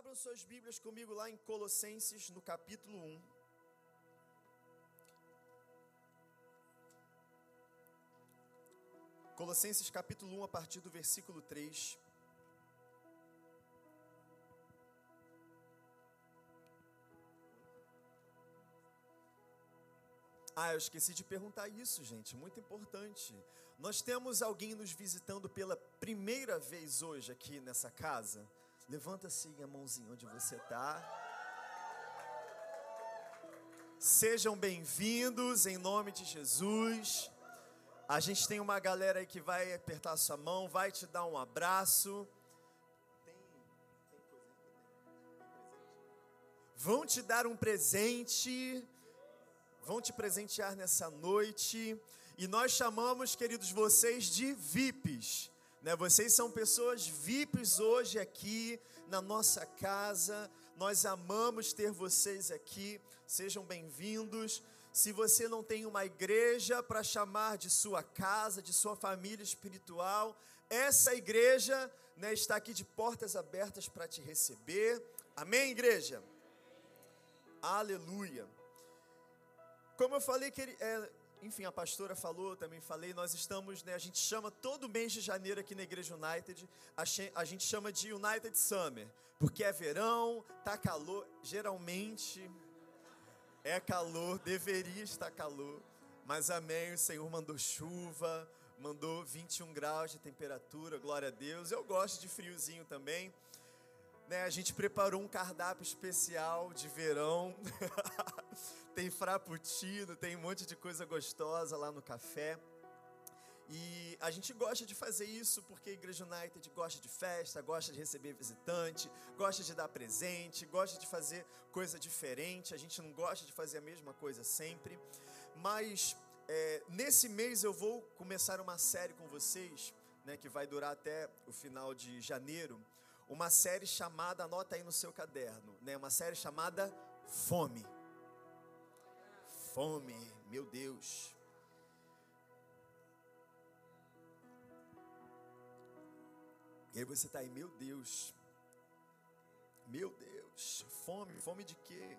Abram suas Bíblias comigo lá em Colossenses, no capítulo 1. Colossenses capítulo 1, a partir do versículo 3. Ah, eu esqueci de perguntar isso, gente, muito importante. Nós temos alguém nos visitando pela primeira vez hoje aqui nessa casa? Levanta assim a mãozinha onde você está. Sejam bem-vindos em nome de Jesus. A gente tem uma galera aí que vai apertar sua mão, vai te dar um abraço. Vão te dar um presente vão te presentear nessa noite. E nós chamamos, queridos, vocês de VIPs. Né? Vocês são pessoas VIPs hoje aqui na nossa casa. Nós amamos ter vocês aqui. Sejam bem-vindos. Se você não tem uma igreja para chamar de sua casa, de sua família espiritual, essa igreja né, está aqui de portas abertas para te receber. Amém, igreja? Aleluia. Como eu falei que é, enfim, a pastora falou, também falei, nós estamos, né, a gente chama todo mês de janeiro aqui na Igreja United, a, gente chama de United Summer, porque é verão, tá calor, geralmente é calor, deveria estar calor, mas amém, o Senhor mandou chuva, mandou 21 graus de temperatura, glória a Deus. Eu gosto de friozinho também. Né, a gente preparou um cardápio especial de verão. tem frappuccino, tem um monte de coisa gostosa lá no café. E a gente gosta de fazer isso porque a Igreja United gosta de festa, gosta de receber visitante, gosta de dar presente, gosta de fazer coisa diferente. A gente não gosta de fazer a mesma coisa sempre. Mas é, nesse mês eu vou começar uma série com vocês, né, que vai durar até o final de janeiro. Uma série chamada, anota aí no seu caderno, né, uma série chamada Fome fome, meu Deus. E aí você está aí, meu Deus, meu Deus, fome, fome de quê?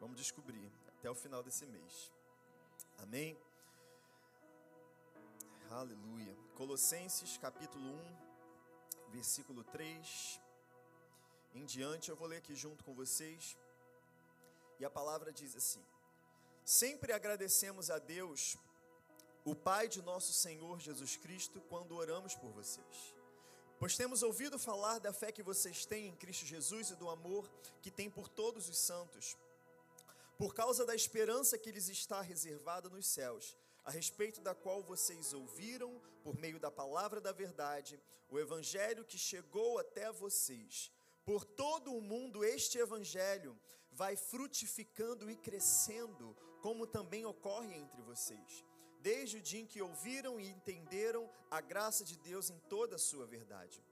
Vamos descobrir até o final desse mês. Amém? Aleluia. Colossenses capítulo 1, versículo 3 em diante, eu vou ler aqui junto com vocês. E a palavra diz assim: Sempre agradecemos a Deus, o Pai de nosso Senhor Jesus Cristo, quando oramos por vocês. Pois temos ouvido falar da fé que vocês têm em Cristo Jesus e do amor que têm por todos os santos, por causa da esperança que lhes está reservada nos céus, a respeito da qual vocês ouviram, por meio da palavra da verdade, o evangelho que chegou até vocês por todo o mundo, este evangelho vai frutificando e crescendo, como também ocorre entre vocês, desde o dia em que ouviram e entenderam a graça de Deus em toda a sua verdade.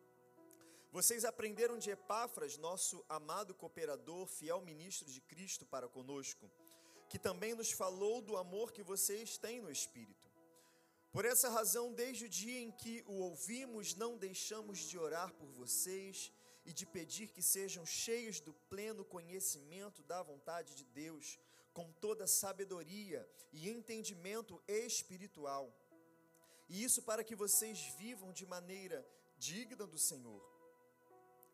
Vocês aprenderam de Epáfras, nosso amado cooperador, fiel ministro de Cristo para conosco, que também nos falou do amor que vocês têm no Espírito. Por essa razão, desde o dia em que o ouvimos, não deixamos de orar por vocês e de pedir que sejam cheios do pleno conhecimento da vontade de Deus, com toda sabedoria e entendimento espiritual. E isso para que vocês vivam de maneira digna do Senhor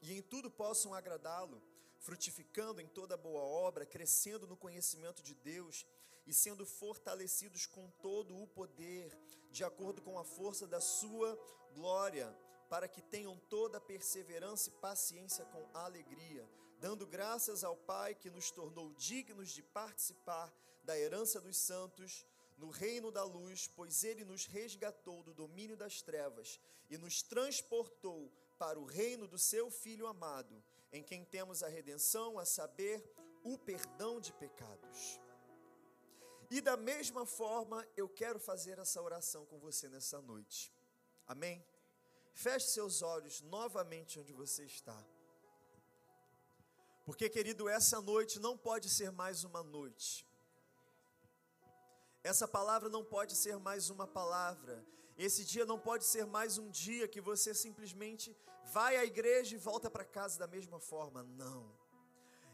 e em tudo possam agradá-lo, frutificando em toda boa obra, crescendo no conhecimento de Deus e sendo fortalecidos com todo o poder, de acordo com a força da sua glória para que tenham toda perseverança e paciência com alegria, dando graças ao Pai que nos tornou dignos de participar da herança dos santos no reino da luz, pois ele nos resgatou do domínio das trevas e nos transportou para o reino do seu Filho amado, em quem temos a redenção, a saber, o perdão de pecados. E da mesma forma, eu quero fazer essa oração com você nessa noite. Amém? Feche seus olhos novamente onde você está. Porque, querido, essa noite não pode ser mais uma noite. Essa palavra não pode ser mais uma palavra. Esse dia não pode ser mais um dia que você simplesmente vai à igreja e volta para casa da mesma forma. Não.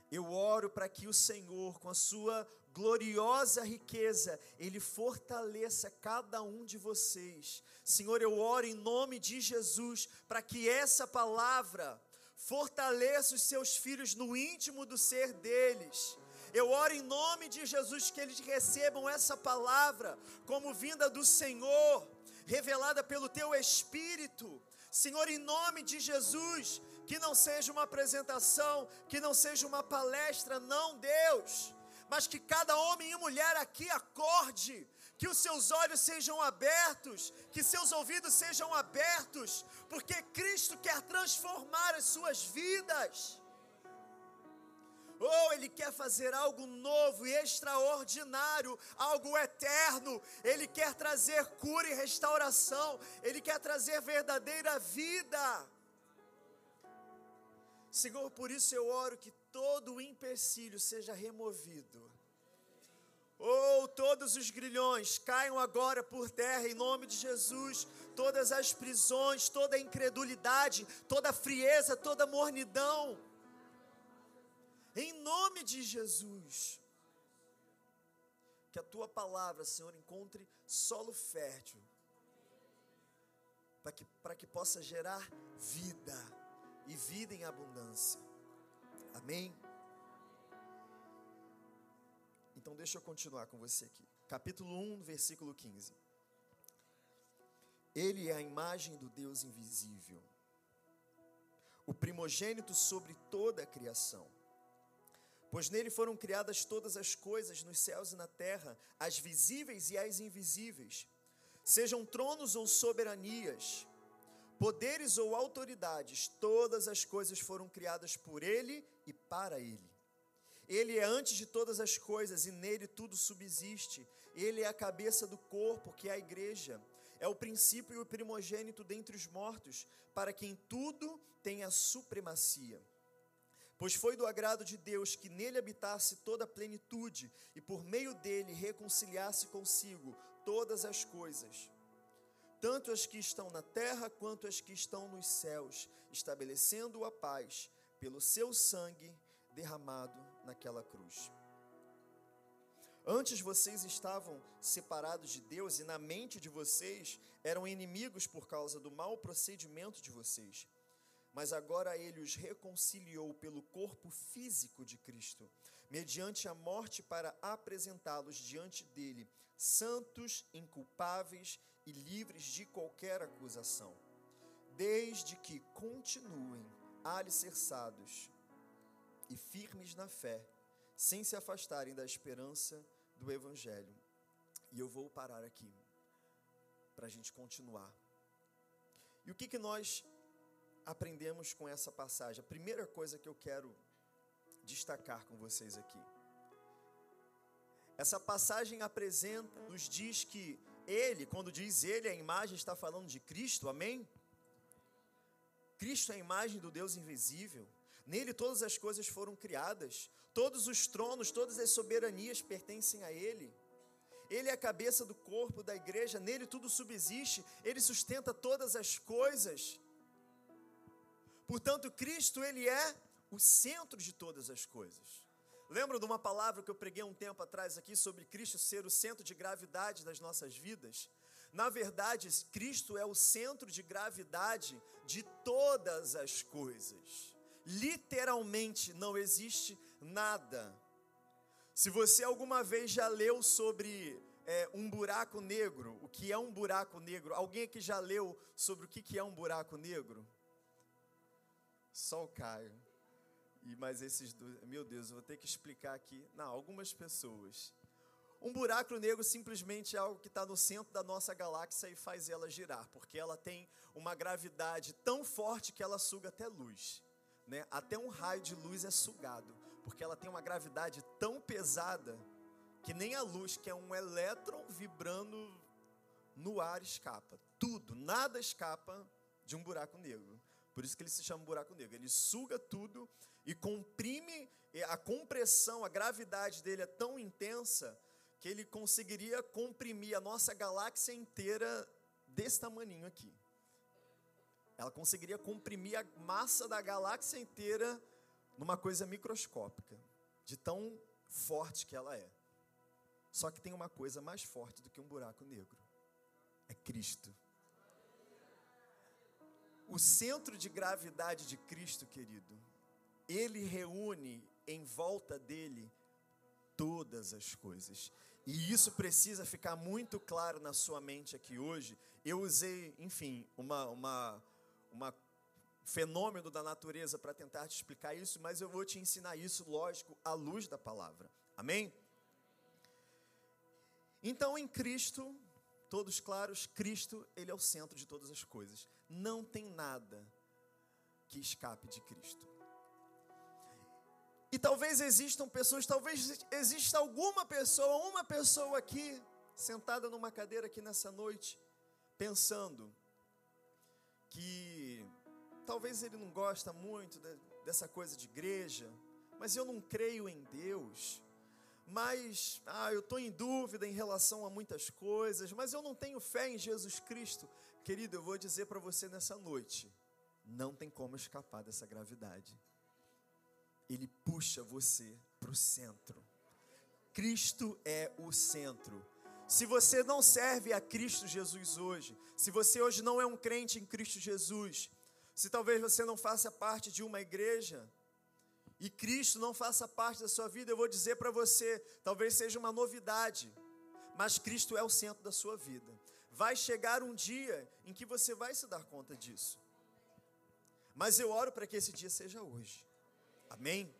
Eu oro para que o Senhor, com a sua gloriosa riqueza, Ele fortaleça cada um de vocês. Senhor, eu oro em nome de Jesus para que essa palavra fortaleça os seus filhos no íntimo do ser deles. Eu oro em nome de Jesus que eles recebam essa palavra como vinda do Senhor, revelada pelo teu Espírito. Senhor, em nome de Jesus, que não seja uma apresentação, que não seja uma palestra, não, Deus, mas que cada homem e mulher aqui acorde, que os seus olhos sejam abertos, que seus ouvidos sejam abertos, porque Cristo quer transformar as suas vidas. Ou oh, Ele quer fazer algo novo e extraordinário, algo eterno. Ele quer trazer cura e restauração. Ele quer trazer verdadeira vida. Senhor, por isso eu oro que todo o empecilho seja removido. Todos os grilhões caiam agora por terra em nome de Jesus. Todas as prisões, toda a incredulidade, toda a frieza, toda a mornidão. Em nome de Jesus. Que a tua palavra, Senhor, encontre solo fértil. Para que, que possa gerar vida e vida em abundância. Amém? Então deixa eu continuar com você aqui. Capítulo 1, versículo 15. Ele é a imagem do Deus invisível, o primogênito sobre toda a criação. Pois nele foram criadas todas as coisas nos céus e na terra, as visíveis e as invisíveis, sejam tronos ou soberanias, poderes ou autoridades, todas as coisas foram criadas por Ele e para Ele. Ele é antes de todas as coisas e nele tudo subsiste. Ele é a cabeça do corpo, que é a igreja. É o princípio e o primogênito dentre os mortos, para que em tudo tenha supremacia. Pois foi do agrado de Deus que nele habitasse toda a plenitude e por meio dele reconciliasse consigo todas as coisas tanto as que estão na terra quanto as que estão nos céus, estabelecendo a paz pelo seu sangue derramado naquela cruz. Antes vocês estavam separados de Deus e na mente de vocês eram inimigos por causa do mau procedimento de vocês. Mas agora ele os reconciliou pelo corpo físico de Cristo, mediante a morte para apresentá-los diante dele, santos, inculpáveis e livres de qualquer acusação, desde que continuem alicerçados e firmes na fé, sem se afastarem da esperança do Evangelho. E eu vou parar aqui para a gente continuar. E o que, que nós aprendemos com essa passagem? A primeira coisa que eu quero destacar com vocês aqui. Essa passagem apresenta, nos diz que ele, quando diz ele, a imagem está falando de Cristo, amém? Cristo é a imagem do Deus invisível. Nele todas as coisas foram criadas, todos os tronos, todas as soberanias pertencem a Ele. Ele é a cabeça do corpo da igreja, nele tudo subsiste, ele sustenta todas as coisas. Portanto, Cristo, ele é o centro de todas as coisas. Lembra de uma palavra que eu preguei um tempo atrás aqui sobre Cristo ser o centro de gravidade das nossas vidas? Na verdade, Cristo é o centro de gravidade de todas as coisas. Literalmente não existe nada. Se você alguma vez já leu sobre é, um buraco negro, o que é um buraco negro? Alguém aqui já leu sobre o que é um buraco negro? Só o Caio. E mais esses dois, meu Deus, eu vou ter que explicar aqui. Não, algumas pessoas. Um buraco negro simplesmente é algo que está no centro da nossa galáxia e faz ela girar, porque ela tem uma gravidade tão forte que ela suga até luz. Né? Até um raio de luz é sugado, porque ela tem uma gravidade tão pesada que nem a luz, que é um elétron vibrando no ar, escapa. Tudo, nada escapa de um buraco negro. Por isso que ele se chama buraco negro. Ele suga tudo e comprime, a compressão, a gravidade dele é tão intensa que ele conseguiria comprimir a nossa galáxia inteira desse tamaninho aqui. Ela conseguiria comprimir a massa da galáxia inteira numa coisa microscópica, de tão forte que ela é. Só que tem uma coisa mais forte do que um buraco negro: é Cristo. O centro de gravidade de Cristo, querido, ele reúne em volta dele todas as coisas. E isso precisa ficar muito claro na sua mente aqui hoje. Eu usei, enfim, uma, uma, uma fenômeno da natureza para tentar te explicar isso, mas eu vou te ensinar isso, lógico, à luz da palavra. Amém? Então, em Cristo, todos claros, Cristo, ele é o centro de todas as coisas. Não tem nada que escape de Cristo. E talvez existam pessoas, talvez exista alguma pessoa, uma pessoa aqui, sentada numa cadeira aqui nessa noite, pensando que talvez ele não gosta muito dessa coisa de igreja, mas eu não creio em Deus mas ah, eu estou em dúvida em relação a muitas coisas, mas eu não tenho fé em Jesus Cristo. Querido, eu vou dizer para você nessa noite: não tem como escapar dessa gravidade. Ele puxa você para o centro. Cristo é o centro. Se você não serve a Cristo Jesus hoje, se você hoje não é um crente em Cristo Jesus, se talvez você não faça parte de uma igreja, e Cristo não faça parte da sua vida, eu vou dizer para você, talvez seja uma novidade, mas Cristo é o centro da sua vida. Vai chegar um dia em que você vai se dar conta disso. Mas eu oro para que esse dia seja hoje. Amém?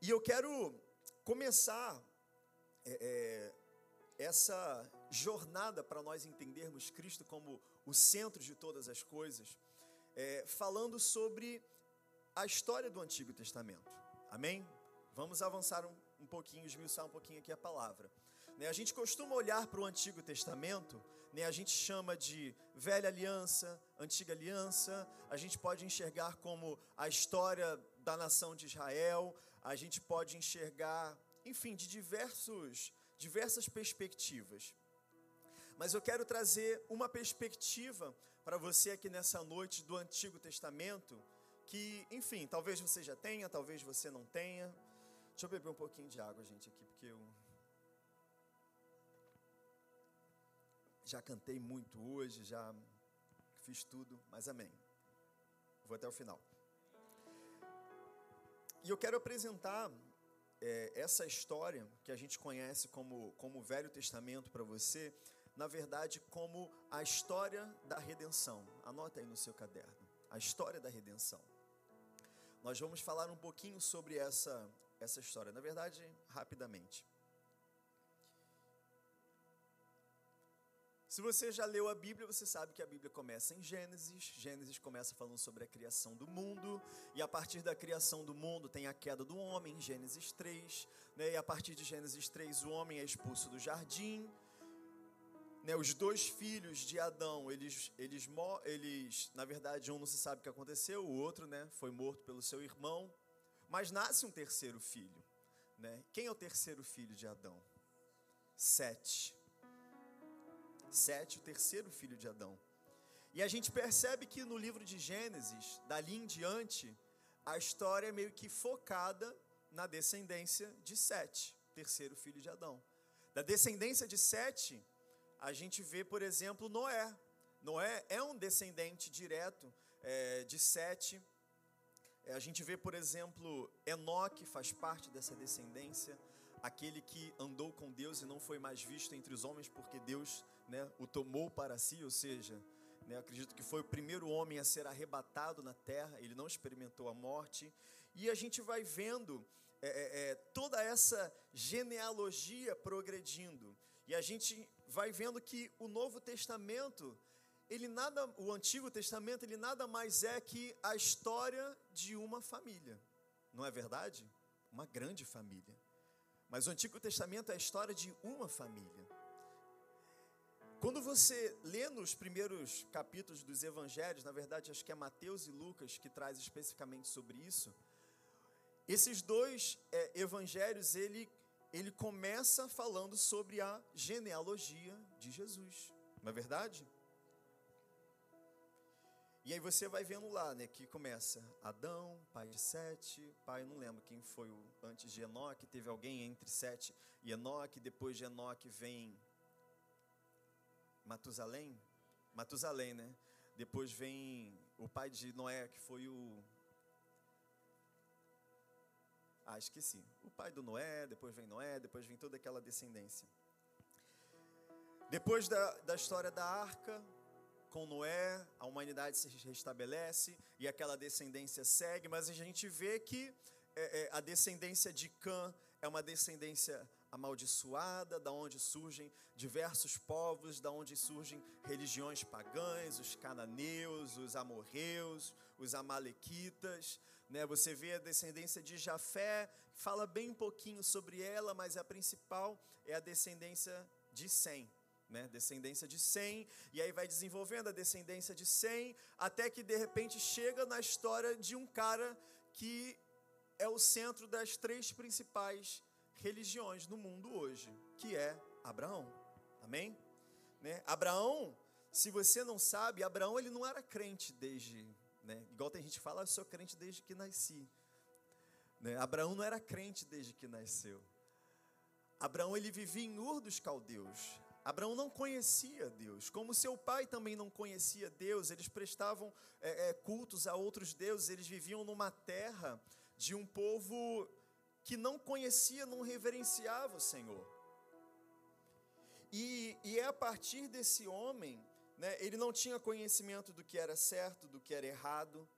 E eu quero começar é, é, essa jornada para nós entendermos Cristo como o centro de todas as coisas, é, falando sobre a história do Antigo Testamento. Amém? Vamos avançar um, um pouquinho, esmiuçar um pouquinho aqui a palavra. Né, a gente costuma olhar para o Antigo Testamento, né, a gente chama de Velha Aliança, Antiga Aliança, a gente pode enxergar como a história da nação de Israel, a gente pode enxergar, enfim, de diversos, diversas perspectivas. Mas eu quero trazer uma perspectiva para você aqui nessa noite do Antigo Testamento, que, enfim, talvez você já tenha, talvez você não tenha. Deixa eu beber um pouquinho de água, gente, aqui, porque eu já cantei muito hoje, já fiz tudo, mas amém. Vou até o final. E eu quero apresentar é, essa história que a gente conhece como, como Velho Testamento para você, na verdade, como a história da redenção. Anota aí no seu caderno. A história da redenção nós vamos falar um pouquinho sobre essa, essa história. Na verdade, rapidamente. Se você já leu a Bíblia, você sabe que a Bíblia começa em Gênesis. Gênesis começa falando sobre a criação do mundo, e a partir da criação do mundo tem a queda do homem, em Gênesis 3. Né? E a partir de Gênesis 3, o homem é expulso do jardim né, os dois filhos de Adão, eles, eles, eles, na verdade, um não se sabe o que aconteceu, o outro, né, foi morto pelo seu irmão, mas nasce um terceiro filho, né? Quem é o terceiro filho de Adão? Sete. Sete, o terceiro filho de Adão. E a gente percebe que no livro de Gênesis, dali em diante, a história é meio que focada na descendência de Sete, terceiro filho de Adão. Da descendência de Sete, a gente vê, por exemplo, Noé. Noé é um descendente direto é, de Sete. É, a gente vê, por exemplo, Enoque faz parte dessa descendência, aquele que andou com Deus e não foi mais visto entre os homens porque Deus né, o tomou para si, ou seja, né, acredito que foi o primeiro homem a ser arrebatado na terra, ele não experimentou a morte. E a gente vai vendo é, é, é toda essa genealogia progredindo. E a gente vai vendo que o Novo Testamento, ele nada, o Antigo Testamento, ele nada mais é que a história de uma família. Não é verdade? Uma grande família. Mas o Antigo Testamento é a história de uma família. Quando você lê nos primeiros capítulos dos evangelhos, na verdade acho que é Mateus e Lucas que traz especificamente sobre isso, esses dois é, evangelhos, ele, ele começa falando sobre a genealogia de Jesus. Não é verdade? E aí você vai vendo lá, né, que começa Adão, pai de Sete, pai, não lembro quem foi o antes de Enoque, teve alguém entre Sete e Enoque, depois de Enoque vem Matusalém, Matusalém, né? Depois vem o pai de Noé, que foi o Ah, esqueci. O pai do Noé, depois vem Noé, depois vem toda aquela descendência. Depois da, da história da arca, com Noé, a humanidade se restabelece e aquela descendência segue, mas a gente vê que é, é, a descendência de Cã é uma descendência amaldiçoada, da onde surgem diversos povos, da onde surgem religiões pagãs, os cananeus, os amorreus, os amalequitas. Né? Você vê a descendência de Jafé, fala bem pouquinho sobre ela, mas a principal é a descendência de Sem né, descendência de Sem, e aí vai desenvolvendo a descendência de Sem, até que de repente chega na história de um cara que é o centro das três principais religiões no mundo hoje, que é Abraão. Amém? Né? Abraão, se você não sabe, Abraão ele não era crente desde, né? Igual tem gente que fala, eu sou crente desde que nasci. Né? Abraão não era crente desde que nasceu. Abraão ele vivia em Ur dos Caldeus. Abraão não conhecia Deus, como seu pai também não conhecia Deus, eles prestavam é, é, cultos a outros deuses, eles viviam numa terra de um povo que não conhecia, não reverenciava o Senhor. E, e é a partir desse homem, né, ele não tinha conhecimento do que era certo, do que era errado.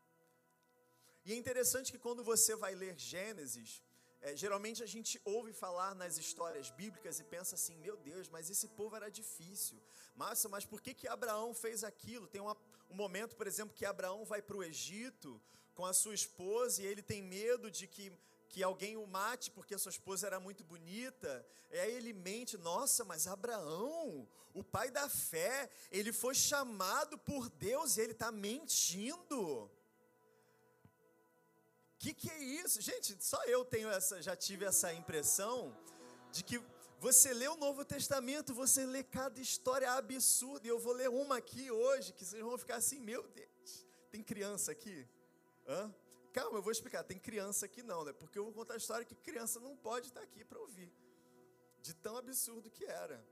E é interessante que quando você vai ler Gênesis, é, geralmente a gente ouve falar nas histórias bíblicas e pensa assim: meu Deus, mas esse povo era difícil. Massa, mas por que, que Abraão fez aquilo? Tem uma, um momento, por exemplo, que Abraão vai para o Egito com a sua esposa e ele tem medo de que, que alguém o mate porque a sua esposa era muito bonita. E aí ele mente: nossa, mas Abraão, o pai da fé, ele foi chamado por Deus e ele está mentindo que, que é isso? Gente, só eu tenho essa, já tive essa impressão de que você lê o Novo Testamento, você lê cada história absurda, e eu vou ler uma aqui hoje, que vocês vão ficar assim, meu Deus, tem criança aqui? Hã? Calma, eu vou explicar, tem criança aqui não, né? Porque eu vou contar a história que criança não pode estar aqui para ouvir, de tão absurdo que era.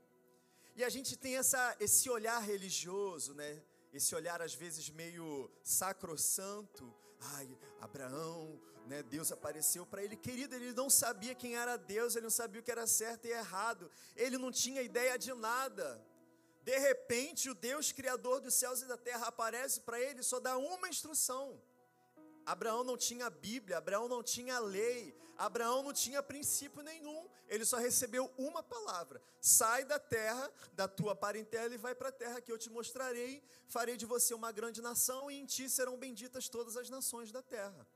E a gente tem essa, esse olhar religioso, né? Esse olhar às vezes meio sacrossanto, ai, Abraão, né, Deus apareceu para ele, querido, ele não sabia quem era Deus, ele não sabia o que era certo e errado, ele não tinha ideia de nada. De repente, o Deus criador dos céus e da terra aparece para ele, só dá uma instrução. Abraão não tinha Bíblia, Abraão não tinha lei, Abraão não tinha princípio nenhum, ele só recebeu uma palavra: sai da terra, da tua parentela e vai para a terra que eu te mostrarei, farei de você uma grande nação e em ti serão benditas todas as nações da terra.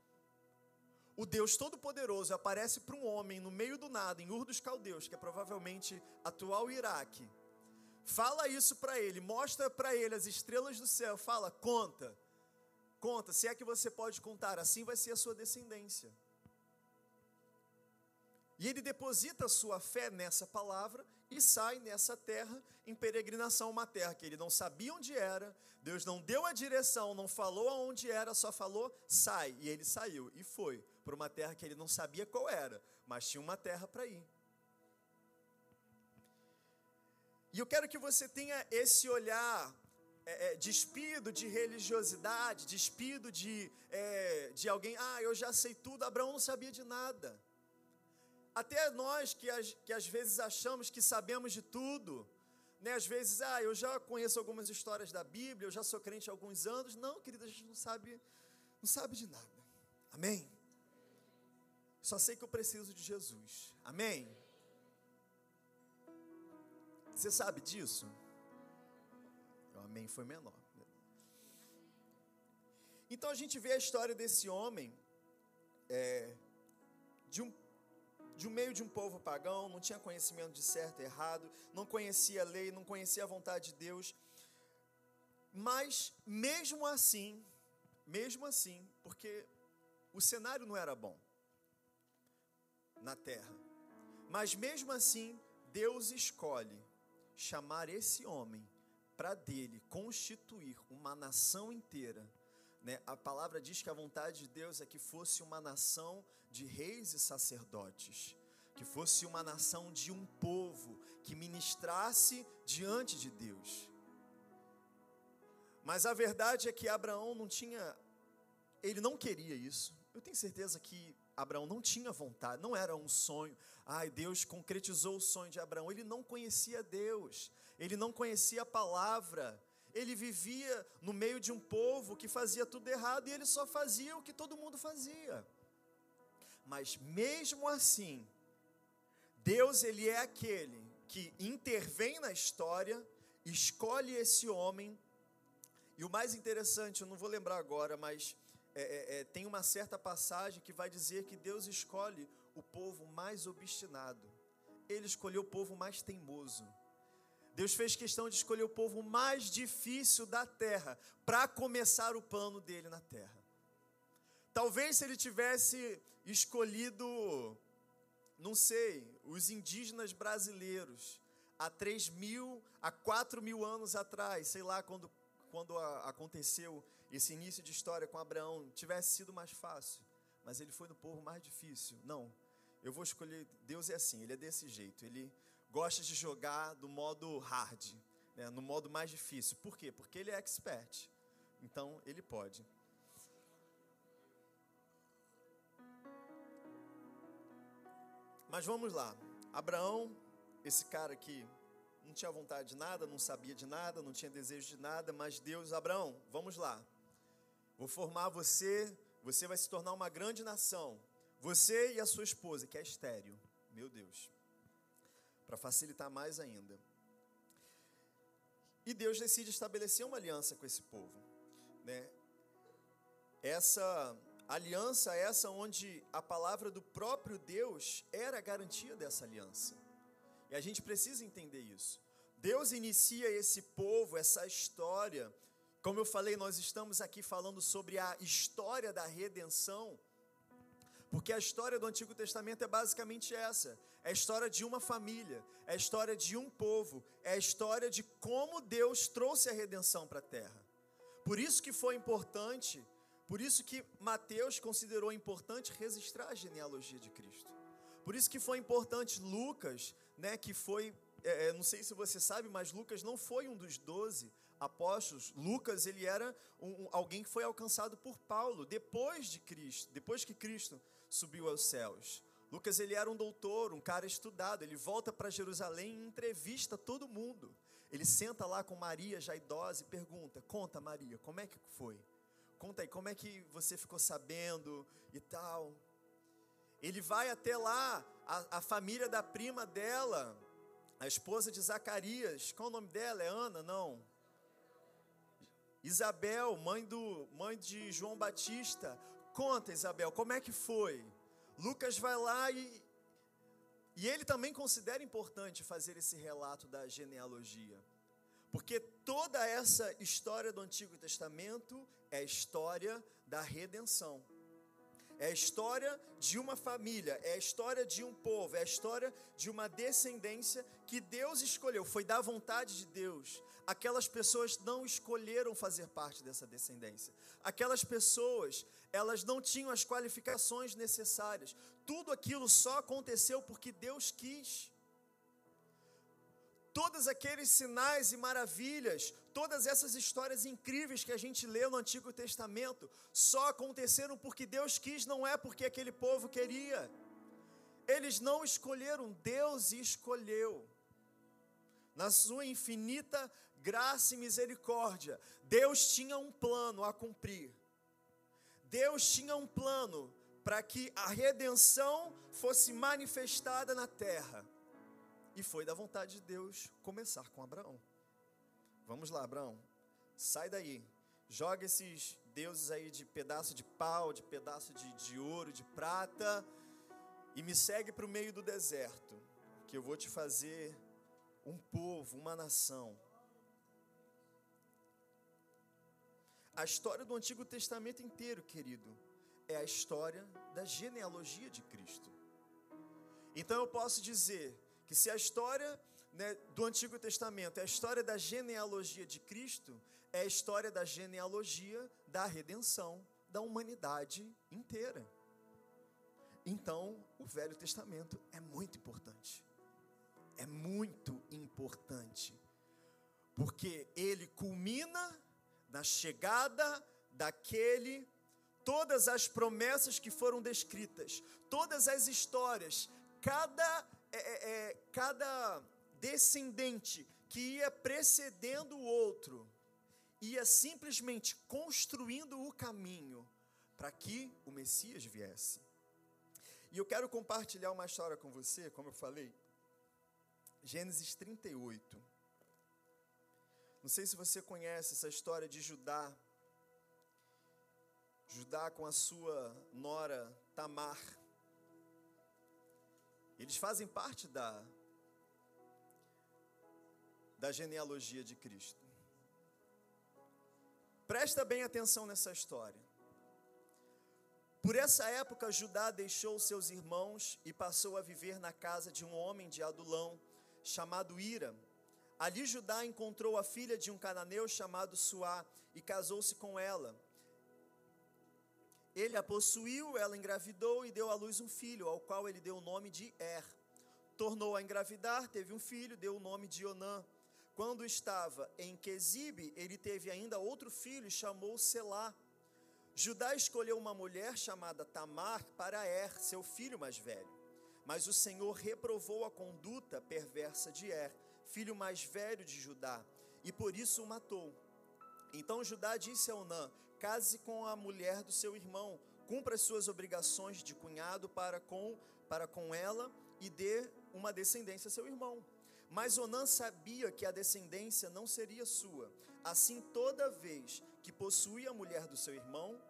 O Deus Todo-Poderoso aparece para um homem no meio do nada, em Ur dos Caldeus, que é provavelmente atual Iraque. Fala isso para ele, mostra para ele as estrelas do céu, fala, conta, conta, se é que você pode contar, assim vai ser a sua descendência. E ele deposita sua fé nessa palavra e sai nessa terra em peregrinação, uma terra que ele não sabia onde era, Deus não deu a direção, não falou aonde era, só falou sai. E ele saiu e foi para uma terra que ele não sabia qual era, mas tinha uma terra para ir. E eu quero que você tenha esse olhar é, é, despido de religiosidade, despido de, é, de alguém, ah, eu já sei tudo, Abraão não sabia de nada. Até nós que, que às vezes achamos que sabemos de tudo, né? às vezes, ah, eu já conheço algumas histórias da Bíblia, eu já sou crente há alguns anos. Não, querida, a gente não sabe, não sabe de nada. Amém? Só sei que eu preciso de Jesus. Amém? Você sabe disso? O amém foi menor. Então a gente vê a história desse homem, é, de um de um meio de um povo pagão, não tinha conhecimento de certo e errado, não conhecia a lei, não conhecia a vontade de Deus. Mas mesmo assim, mesmo assim, porque o cenário não era bom na terra. Mas mesmo assim, Deus escolhe chamar esse homem para dele constituir uma nação inteira. Né? A palavra diz que a vontade de Deus é que fosse uma nação de reis e sacerdotes, que fosse uma nação de um povo que ministrasse diante de Deus. Mas a verdade é que Abraão não tinha, ele não queria isso. Eu tenho certeza que Abraão não tinha vontade, não era um sonho. Ai, Deus concretizou o sonho de Abraão. Ele não conhecia Deus, ele não conhecia a palavra. Ele vivia no meio de um povo que fazia tudo errado e ele só fazia o que todo mundo fazia. Mas mesmo assim, Deus ele é aquele que intervém na história, escolhe esse homem. E o mais interessante, eu não vou lembrar agora, mas é, é, é, tem uma certa passagem que vai dizer que Deus escolhe o povo mais obstinado. Ele escolheu o povo mais teimoso. Deus fez questão de escolher o povo mais difícil da terra para começar o plano dele na terra. Talvez se ele tivesse escolhido, não sei, os indígenas brasileiros há três mil, há quatro mil anos atrás, sei lá quando, quando aconteceu esse início de história com Abraão, tivesse sido mais fácil. Mas ele foi no povo mais difícil. Não, eu vou escolher. Deus é assim, ele é desse jeito. Ele gosta de jogar do modo hard, né, no modo mais difícil. Por quê? Porque ele é expert. Então ele pode. Mas vamos lá. Abraão, esse cara que não tinha vontade de nada, não sabia de nada, não tinha desejo de nada, mas Deus, Abraão, vamos lá. Vou formar você, você vai se tornar uma grande nação. Você e a sua esposa, que é estéreo. Meu Deus. Para facilitar mais ainda. E Deus decide estabelecer uma aliança com esse povo, né? Essa aliança essa onde a palavra do próprio Deus era a garantia dessa aliança. E a gente precisa entender isso. Deus inicia esse povo, essa história. Como eu falei, nós estamos aqui falando sobre a história da redenção. Porque a história do Antigo Testamento é basicamente essa: é a história de uma família, é a história de um povo, é a história de como Deus trouxe a redenção para a terra. Por isso que foi importante por isso que Mateus considerou importante registrar a genealogia de Cristo. Por isso que foi importante Lucas, né, que foi, é, é, não sei se você sabe, mas Lucas não foi um dos doze apóstolos. Lucas ele era um, alguém que foi alcançado por Paulo depois de Cristo, depois que Cristo subiu aos céus. Lucas ele era um doutor, um cara estudado. Ele volta para Jerusalém e entrevista todo mundo. Ele senta lá com Maria já idosa e pergunta: "Conta, Maria, como é que foi?" Conta aí, como é que você ficou sabendo e tal? Ele vai até lá, a, a família da prima dela, a esposa de Zacarias, qual o nome dela? É Ana? Não. Isabel, mãe, do, mãe de João Batista. Conta, Isabel, como é que foi? Lucas vai lá e, e ele também considera importante fazer esse relato da genealogia. Porque toda essa história do Antigo Testamento é a história da redenção. É a história de uma família, é a história de um povo, é a história de uma descendência que Deus escolheu, foi da vontade de Deus. Aquelas pessoas não escolheram fazer parte dessa descendência. Aquelas pessoas, elas não tinham as qualificações necessárias. Tudo aquilo só aconteceu porque Deus quis todos aqueles sinais e maravilhas, todas essas histórias incríveis que a gente lê no Antigo Testamento, só aconteceram porque Deus quis, não é porque aquele povo queria. Eles não escolheram, Deus escolheu. Na sua infinita graça e misericórdia, Deus tinha um plano a cumprir. Deus tinha um plano para que a redenção fosse manifestada na terra. E foi da vontade de Deus começar com Abraão. Vamos lá, Abraão. Sai daí. Joga esses deuses aí de pedaço de pau, de pedaço de, de ouro, de prata. E me segue para o meio do deserto. Que eu vou te fazer um povo, uma nação. A história do Antigo Testamento inteiro, querido, é a história da genealogia de Cristo. Então eu posso dizer que se a história né, do Antigo Testamento é a história da genealogia de Cristo, é a história da genealogia da redenção da humanidade inteira. Então, o Velho Testamento é muito importante. É muito importante. Porque ele culmina na chegada daquele, todas as promessas que foram descritas, todas as histórias, cada, é, é, é cada descendente que ia precedendo o outro, ia simplesmente construindo o caminho para que o Messias viesse. E eu quero compartilhar uma história com você, como eu falei, Gênesis 38. Não sei se você conhece essa história de Judá. Judá com a sua nora Tamar. Eles fazem parte da da genealogia de Cristo. Presta bem atenção nessa história. Por essa época, Judá deixou seus irmãos e passou a viver na casa de um homem de Adulão, chamado Ira. Ali Judá encontrou a filha de um cananeu chamado Suá e casou-se com ela. Ele a possuiu, ela engravidou e deu à luz um filho, ao qual ele deu o nome de Er. Tornou a engravidar, teve um filho, deu o nome de Onã. Quando estava em Quesibe, ele teve ainda outro filho, chamou Selá. Judá escolheu uma mulher chamada Tamar para Er, seu filho mais velho. Mas o Senhor reprovou a conduta perversa de Er, filho mais velho de Judá, e por isso o matou. Então Judá disse a Onã: Case com a mulher do seu irmão, cumpra as suas obrigações de cunhado para com, para com ela e dê uma descendência a seu irmão. Mas Onã sabia que a descendência não seria sua. Assim, toda vez que possuía a mulher do seu irmão,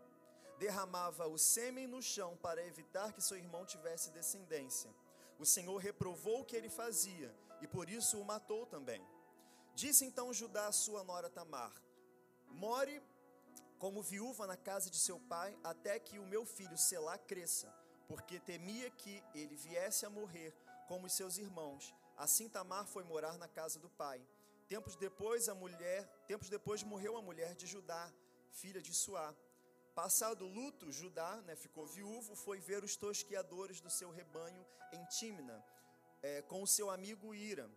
derramava o sêmen no chão para evitar que seu irmão tivesse descendência. O Senhor reprovou o que ele fazia e por isso o matou também. Disse então Judá a sua nora Tamar: More como viúva na casa de seu pai até que o meu filho Selá cresça, porque temia que ele viesse a morrer como seus irmãos. Assim Tamar foi morar na casa do pai. Tempos depois a mulher, tempos depois morreu a mulher de Judá, filha de Suá. Passado o luto, Judá né, ficou viúvo, foi ver os tosquiadores do seu rebanho em Tímina, é, com o seu amigo Ira,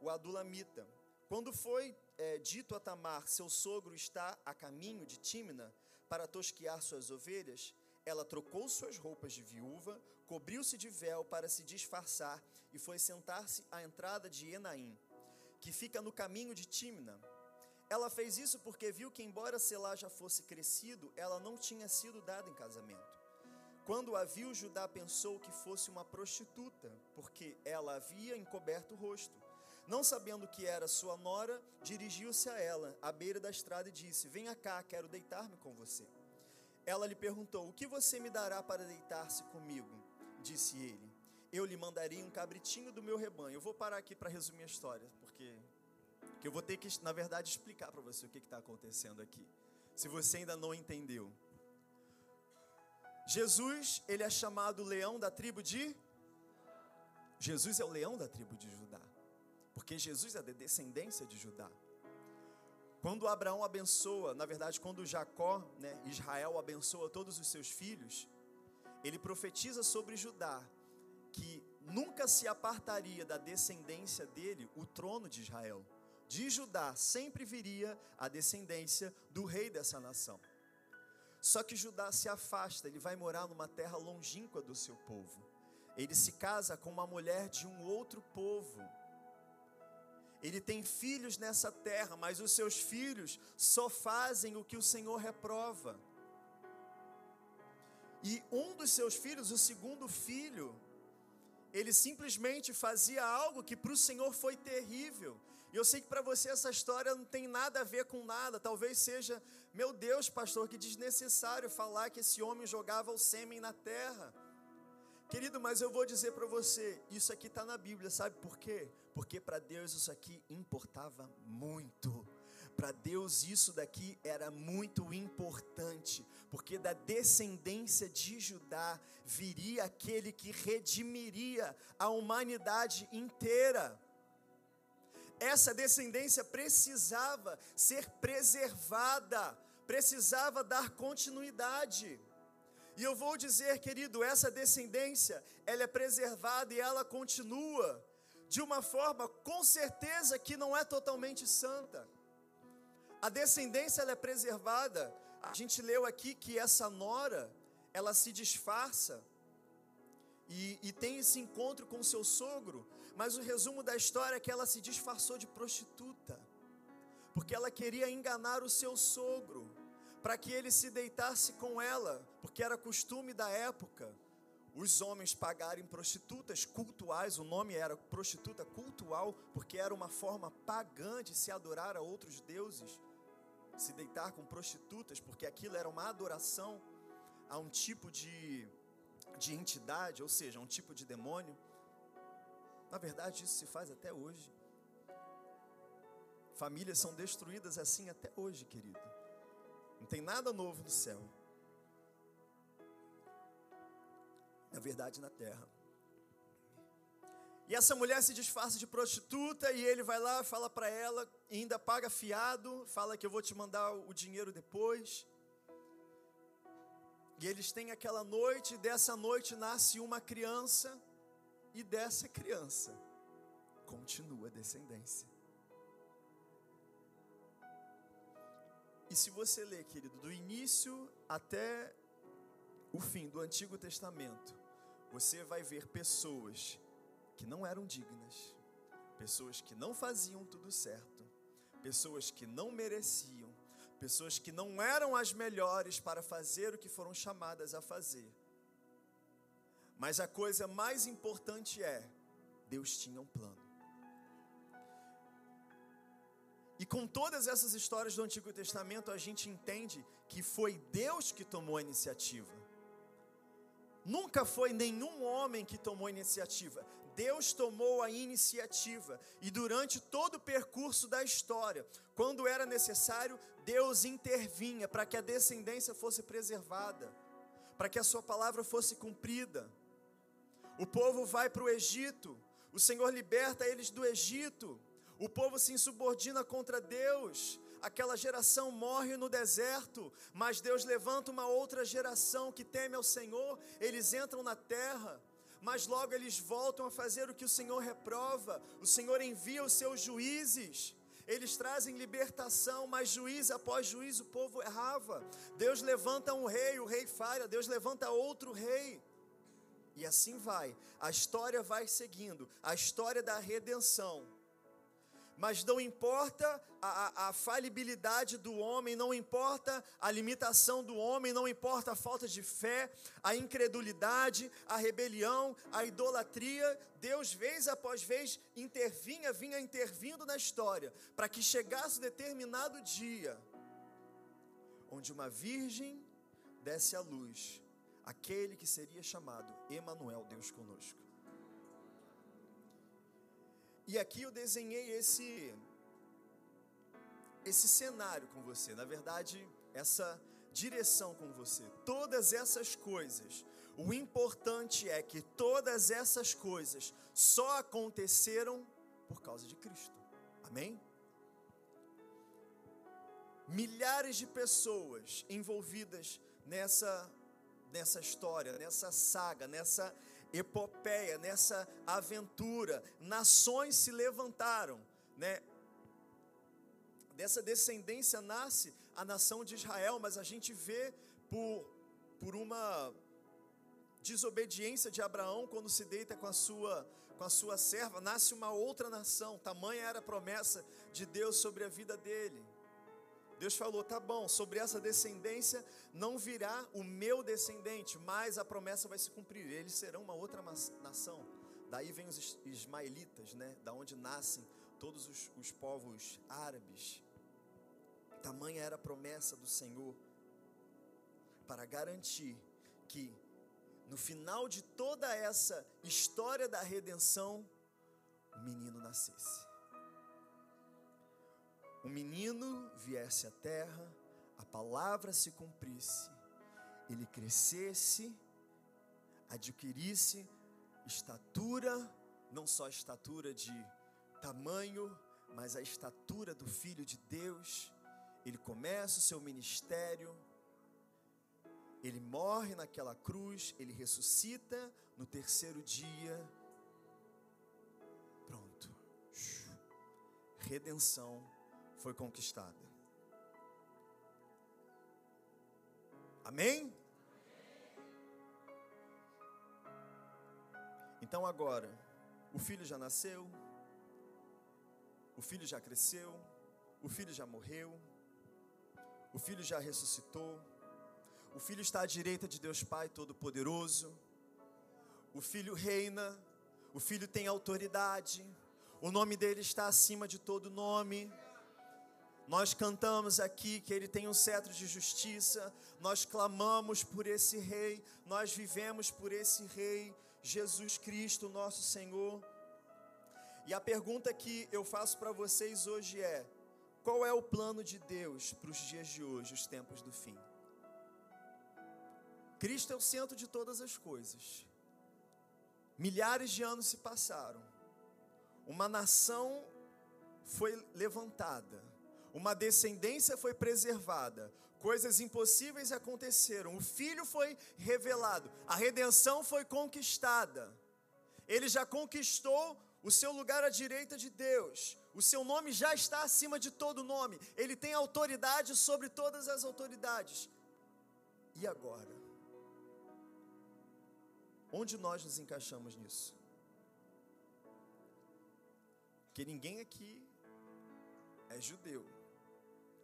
o Adulamita. Quando foi é, dito a Tamar, seu sogro está a caminho de Tímina para tosquiar suas ovelhas, ela trocou suas roupas de viúva, cobriu-se de véu para se disfarçar e foi sentar-se à entrada de Enaim, que fica no caminho de Tímina. Ela fez isso porque viu que, embora Selá já fosse crescido, ela não tinha sido dada em casamento. Quando a viu, Judá pensou que fosse uma prostituta, porque ela havia encoberto o rosto. Não sabendo que era sua nora, dirigiu-se a ela, à beira da estrada, e disse: Venha cá, quero deitar-me com você. Ela lhe perguntou: O que você me dará para deitar-se comigo? Disse ele: Eu lhe mandarei um cabritinho do meu rebanho. Eu vou parar aqui para resumir a história, porque que eu vou ter que, na verdade, explicar para você o que está acontecendo aqui. Se você ainda não entendeu. Jesus, ele é chamado leão da tribo de. Jesus é o leão da tribo de Judá. Porque Jesus é descendência de Judá. Quando Abraão abençoa, na verdade, quando Jacó, né, Israel abençoa todos os seus filhos, ele profetiza sobre Judá que nunca se apartaria da descendência dele o trono de Israel de Judá sempre viria a descendência do rei dessa nação. Só que Judá se afasta, ele vai morar numa terra longínqua do seu povo. Ele se casa com uma mulher de um outro povo. Ele tem filhos nessa terra, mas os seus filhos só fazem o que o Senhor reprova. E um dos seus filhos, o segundo filho, ele simplesmente fazia algo que para o Senhor foi terrível. E eu sei que para você essa história não tem nada a ver com nada. Talvez seja, meu Deus, pastor, que desnecessário falar que esse homem jogava o sêmen na terra. Querido, mas eu vou dizer para você, isso aqui está na Bíblia, sabe por quê? Porque para Deus isso aqui importava muito. para Deus isso daqui era muito importante, porque da descendência de Judá viria aquele que redimiria a humanidade inteira. Essa descendência precisava ser preservada, precisava dar continuidade. E eu vou dizer, querido, essa descendência, ela é preservada e ela continua de uma forma com certeza que não é totalmente santa. A descendência ela é preservada. A gente leu aqui que essa nora, ela se disfarça e, e tem esse encontro com seu sogro, mas o resumo da história é que ela se disfarçou de prostituta, porque ela queria enganar o seu sogro para que ele se deitasse com ela, porque era costume da época os homens pagarem prostitutas cultuais, o nome era prostituta cultual, porque era uma forma pagã de se adorar a outros deuses, se deitar com prostitutas, porque aquilo era uma adoração a um tipo de, de entidade, ou seja, a um tipo de demônio. Na verdade, isso se faz até hoje. Famílias são destruídas assim até hoje, querido. Não tem nada novo no céu. Na verdade, na terra. E essa mulher se disfarça de prostituta e ele vai lá, fala para ela, ainda paga fiado, fala que eu vou te mandar o dinheiro depois. E eles têm aquela noite, e dessa noite nasce uma criança, e dessa criança continua a descendência. E se você ler, querido, do início até o fim do Antigo Testamento, você vai ver pessoas que não eram dignas, pessoas que não faziam tudo certo, pessoas que não mereciam, pessoas que não eram as melhores para fazer o que foram chamadas a fazer. Mas a coisa mais importante é: Deus tinha um plano. E com todas essas histórias do Antigo Testamento, a gente entende que foi Deus que tomou a iniciativa. Nunca foi nenhum homem que tomou iniciativa. Deus tomou a iniciativa. E durante todo o percurso da história, quando era necessário, Deus intervinha para que a descendência fosse preservada, para que a sua palavra fosse cumprida. O povo vai para o Egito, o Senhor liberta eles do Egito o povo se insubordina contra Deus. Aquela geração morre no deserto, mas Deus levanta uma outra geração que teme ao Senhor. Eles entram na terra, mas logo eles voltam a fazer o que o Senhor reprova. O Senhor envia os seus juízes. Eles trazem libertação, mas juiz após juiz o povo errava. Deus levanta um rei, o rei falha. Deus levanta outro rei. E assim vai. A história vai seguindo. A história da redenção mas não importa a, a, a, falibilidade do homem, não importa a limitação do homem, não importa a falta de fé, a incredulidade, a rebelião, a idolatria, Deus, vez após vez, intervinha, vinha intervindo na história, para que chegasse determinado dia, onde uma virgem desse à luz aquele que seria chamado Emanuel, Deus conosco. E aqui eu desenhei esse esse cenário com você, na verdade, essa direção com você. Todas essas coisas, o importante é que todas essas coisas só aconteceram por causa de Cristo. Amém? Milhares de pessoas envolvidas nessa nessa história, nessa saga, nessa epopeia, nessa aventura, nações se levantaram, né? Dessa descendência nasce a nação de Israel, mas a gente vê por, por uma desobediência de Abraão quando se deita com a sua com a sua serva, nasce uma outra nação. Tamanha era a promessa de Deus sobre a vida dele. Deus falou: tá bom, sobre essa descendência não virá o meu descendente, mas a promessa vai se cumprir, eles serão uma outra nação. Daí vem os ismaelitas, né? Da onde nascem todos os, os povos árabes. Tamanha era a promessa do Senhor para garantir que no final de toda essa história da redenção, o menino nascesse. Um menino viesse à terra, a palavra se cumprisse, ele crescesse, adquirisse estatura, não só estatura de tamanho, mas a estatura do Filho de Deus. Ele começa o seu ministério, ele morre naquela cruz, ele ressuscita no terceiro dia. Pronto. Redenção foi conquistada. Amém? Então agora, o filho já nasceu, o filho já cresceu, o filho já morreu, o filho já ressuscitou, o filho está à direita de Deus Pai Todo-Poderoso, o filho reina, o filho tem autoridade, o nome dele está acima de todo nome. Nós cantamos aqui que ele tem um cetro de justiça, nós clamamos por esse rei, nós vivemos por esse rei, Jesus Cristo, nosso Senhor. E a pergunta que eu faço para vocês hoje é: qual é o plano de Deus para os dias de hoje, os tempos do fim? Cristo é o centro de todas as coisas. Milhares de anos se passaram. Uma nação foi levantada. Uma descendência foi preservada. Coisas impossíveis aconteceram. O filho foi revelado. A redenção foi conquistada. Ele já conquistou o seu lugar à direita de Deus. O seu nome já está acima de todo nome. Ele tem autoridade sobre todas as autoridades. E agora? Onde nós nos encaixamos nisso? Porque ninguém aqui é judeu.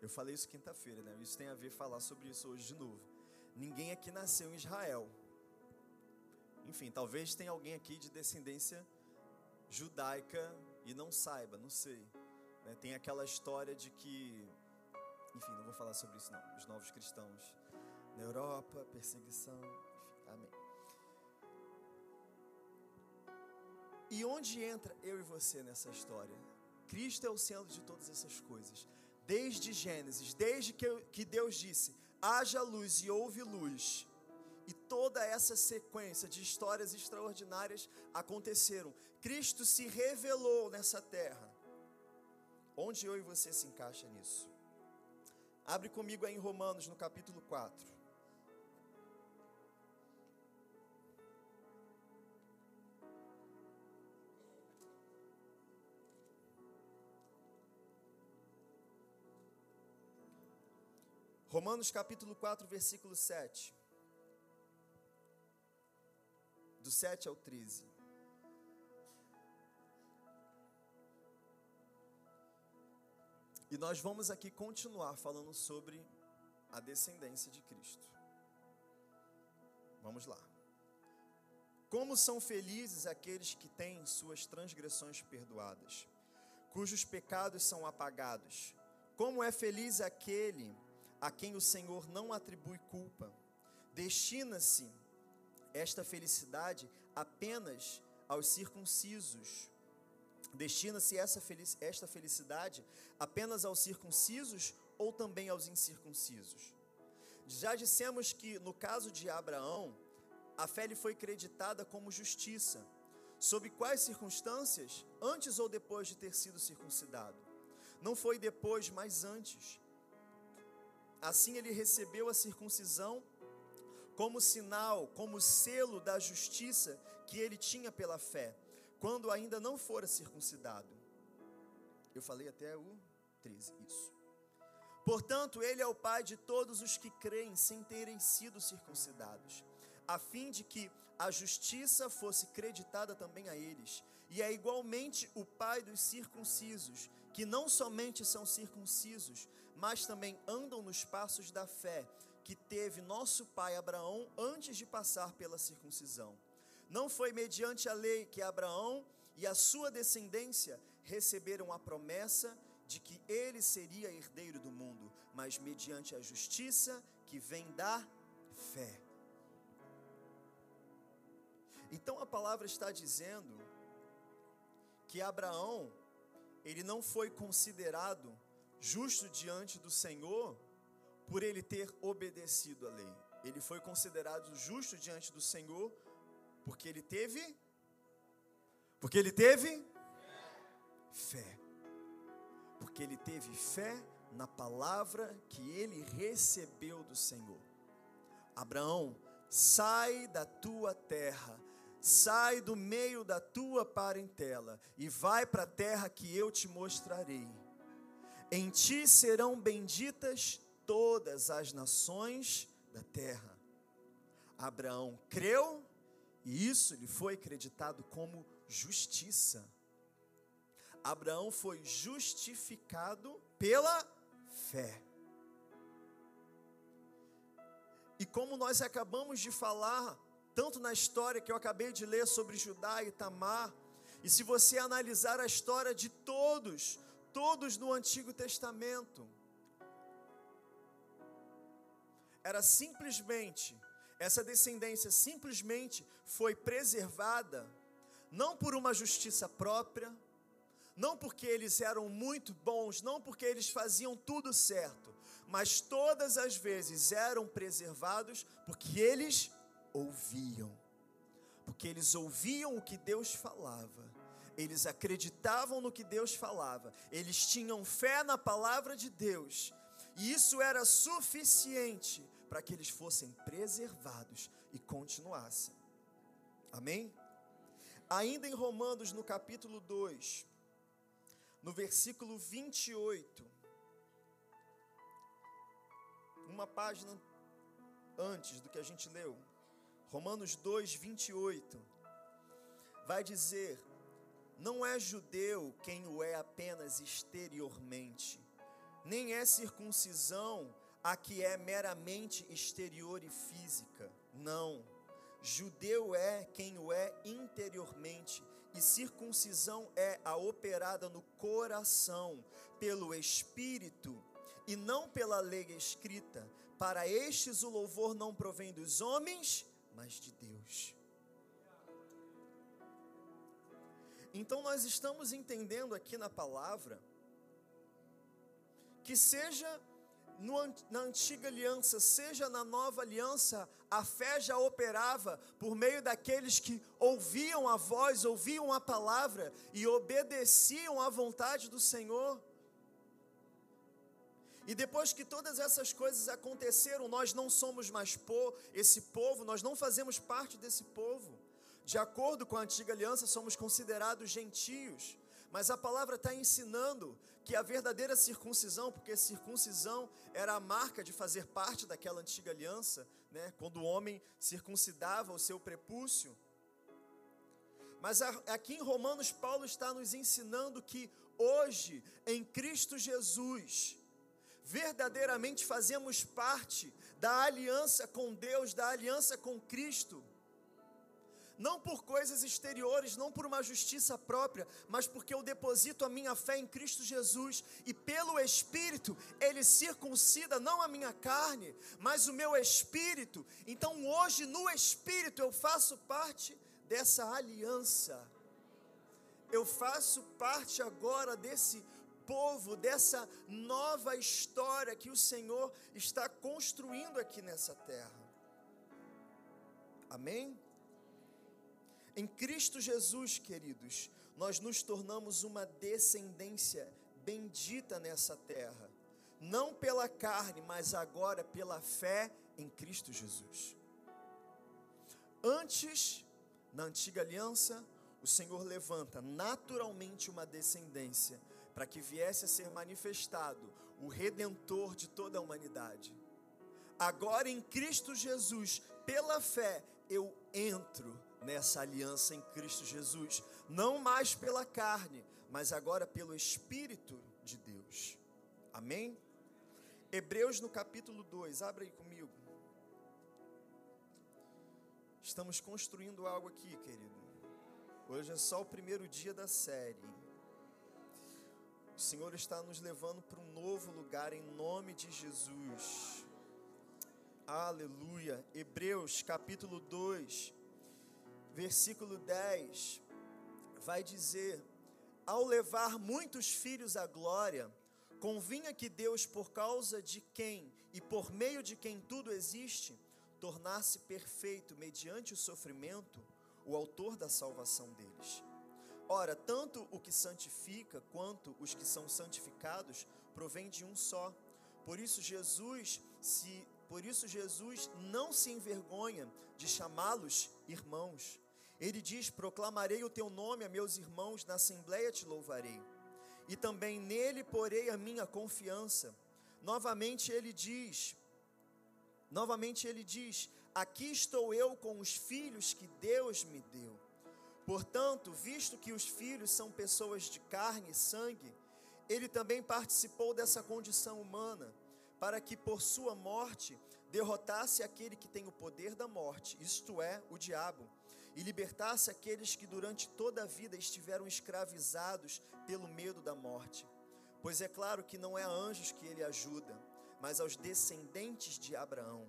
Eu falei isso quinta-feira, né? Isso tem a ver falar sobre isso hoje de novo. Ninguém aqui nasceu em Israel. Enfim, talvez tenha alguém aqui de descendência judaica e não saiba, não sei. Né? Tem aquela história de que, enfim, não vou falar sobre isso não. Os novos cristãos na Europa, perseguição, enfim, amém. E onde entra eu e você nessa história? Cristo é o centro de todas essas coisas. Desde Gênesis, desde que Deus disse: haja luz e houve luz. E toda essa sequência de histórias extraordinárias aconteceram. Cristo se revelou nessa terra. Onde eu e você se encaixa nisso? Abre comigo aí em Romanos, no capítulo 4. Romanos capítulo 4, versículo 7. Do 7 ao 13. E nós vamos aqui continuar falando sobre a descendência de Cristo. Vamos lá. Como são felizes aqueles que têm suas transgressões perdoadas, cujos pecados são apagados. Como é feliz aquele a quem o Senhor não atribui culpa. Destina-se esta felicidade apenas aos circuncisos. Destina-se esta felicidade apenas aos circuncisos ou também aos incircuncisos? Já dissemos que no caso de Abraão, a fé lhe foi creditada como justiça. Sob quais circunstâncias? Antes ou depois de ter sido circuncidado? Não foi depois, mas antes. Assim ele recebeu a circuncisão como sinal, como selo da justiça que ele tinha pela fé, quando ainda não fora circuncidado. Eu falei até o 13, isso. Portanto, ele é o pai de todos os que creem sem terem sido circuncidados, a fim de que a justiça fosse creditada também a eles, e é igualmente o pai dos circuncisos, que não somente são circuncisos, mas também andam nos passos da fé que teve nosso pai Abraão antes de passar pela circuncisão. Não foi mediante a lei que Abraão e a sua descendência receberam a promessa de que ele seria herdeiro do mundo, mas mediante a justiça que vem da fé. Então a palavra está dizendo que Abraão, ele não foi considerado justo diante do Senhor por ele ter obedecido a lei. Ele foi considerado justo diante do Senhor porque ele teve porque ele teve fé. Porque ele teve fé na palavra que ele recebeu do Senhor. Abraão, sai da tua terra, sai do meio da tua parentela e vai para a terra que eu te mostrarei. Em ti serão benditas todas as nações da terra. Abraão creu e isso lhe foi acreditado como justiça. Abraão foi justificado pela fé. E como nós acabamos de falar, tanto na história que eu acabei de ler sobre Judá e Tamar, e se você analisar a história de todos, todos no Antigo Testamento, era simplesmente, essa descendência simplesmente foi preservada, não por uma justiça própria, não porque eles eram muito bons, não porque eles faziam tudo certo, mas todas as vezes eram preservados porque eles ouviam. Porque eles ouviam o que Deus falava, eles acreditavam no que Deus falava, eles tinham fé na palavra de Deus, e isso era suficiente para que eles fossem preservados e continuassem. Amém? Ainda em Romanos, no capítulo 2, no versículo 28, uma página antes do que a gente leu, Romanos 2, 28, vai dizer: Não é judeu quem o é apenas exteriormente, nem é circuncisão a que é meramente exterior e física. Não. Judeu é quem o é interiormente, e circuncisão é a operada no coração, pelo Espírito, e não pela lei escrita. Para estes o louvor não provém dos homens, mas de Deus. Então nós estamos entendendo aqui na palavra que seja no, na antiga aliança, seja na nova aliança, a fé já operava por meio daqueles que ouviam a voz, ouviam a palavra e obedeciam à vontade do Senhor. E depois que todas essas coisas aconteceram, nós não somos mais po esse povo, nós não fazemos parte desse povo. De acordo com a antiga aliança, somos considerados gentios. Mas a palavra está ensinando que a verdadeira circuncisão, porque circuncisão era a marca de fazer parte daquela antiga aliança, né, quando o homem circuncidava o seu prepúcio. Mas aqui em Romanos, Paulo está nos ensinando que hoje, em Cristo Jesus, verdadeiramente fazemos parte da aliança com Deus, da aliança com Cristo não por coisas exteriores, não por uma justiça própria, mas porque eu deposito a minha fé em Cristo Jesus e pelo Espírito Ele circuncida não a minha carne, mas o meu espírito. Então hoje no Espírito eu faço parte dessa aliança. Eu faço parte agora desse povo, dessa nova história que o Senhor está construindo aqui nessa terra. Amém? Em Cristo Jesus, queridos, nós nos tornamos uma descendência bendita nessa terra, não pela carne, mas agora pela fé em Cristo Jesus. Antes, na antiga aliança, o Senhor levanta naturalmente uma descendência para que viesse a ser manifestado o redentor de toda a humanidade. Agora em Cristo Jesus, pela fé, eu entro nessa aliança em Cristo Jesus, não mais pela carne, mas agora pelo Espírito de Deus. Amém? Hebreus no capítulo 2, abre aí comigo. Estamos construindo algo aqui, querido. Hoje é só o primeiro dia da série. O Senhor está nos levando para um novo lugar em nome de Jesus. Aleluia. Hebreus capítulo 2, versículo 10, vai dizer: Ao levar muitos filhos à glória, convinha que Deus, por causa de quem e por meio de quem tudo existe, tornasse perfeito mediante o sofrimento o autor da salvação deles. Ora, tanto o que santifica quanto os que são santificados provém de um só. Por isso Jesus se por isso Jesus não se envergonha de chamá-los irmãos. Ele diz: Proclamarei o teu nome a meus irmãos, na assembleia te louvarei. E também nele porei a minha confiança. Novamente ele diz: Novamente ele diz: Aqui estou eu com os filhos que Deus me deu. Portanto, visto que os filhos são pessoas de carne e sangue, ele também participou dessa condição humana, para que por sua morte derrotasse aquele que tem o poder da morte, isto é, o diabo, e libertasse aqueles que durante toda a vida estiveram escravizados pelo medo da morte. Pois é claro que não é a anjos que ele ajuda, mas aos descendentes de Abraão.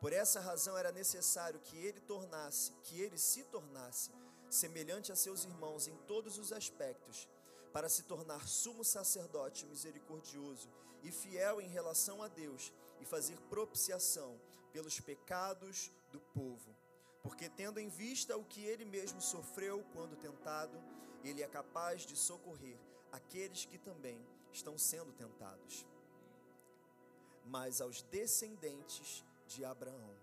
Por essa razão era necessário que ele tornasse, que ele se tornasse semelhante a seus irmãos em todos os aspectos, para se tornar sumo sacerdote misericordioso e fiel em relação a Deus e fazer propiciação pelos pecados do povo. Porque, tendo em vista o que ele mesmo sofreu quando tentado, ele é capaz de socorrer aqueles que também estão sendo tentados. Mas aos descendentes de Abraão,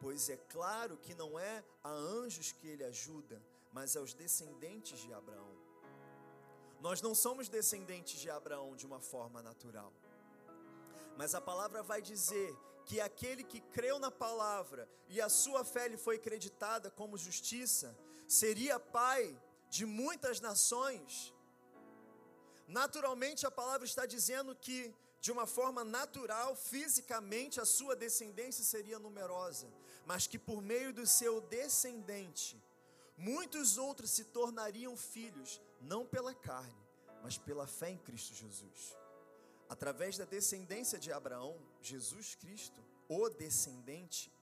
pois é claro que não é a anjos que ele ajuda, mas aos descendentes de Abraão. Nós não somos descendentes de Abraão de uma forma natural. Mas a palavra vai dizer que aquele que creu na palavra e a sua fé lhe foi creditada como justiça, seria pai de muitas nações. Naturalmente, a palavra está dizendo que, de uma forma natural, fisicamente, a sua descendência seria numerosa, mas que por meio do seu descendente, muitos outros se tornariam filhos, não pela carne, mas pela fé em Cristo Jesus. Através da descendência de Abraão, Jesus Cristo, o descendente,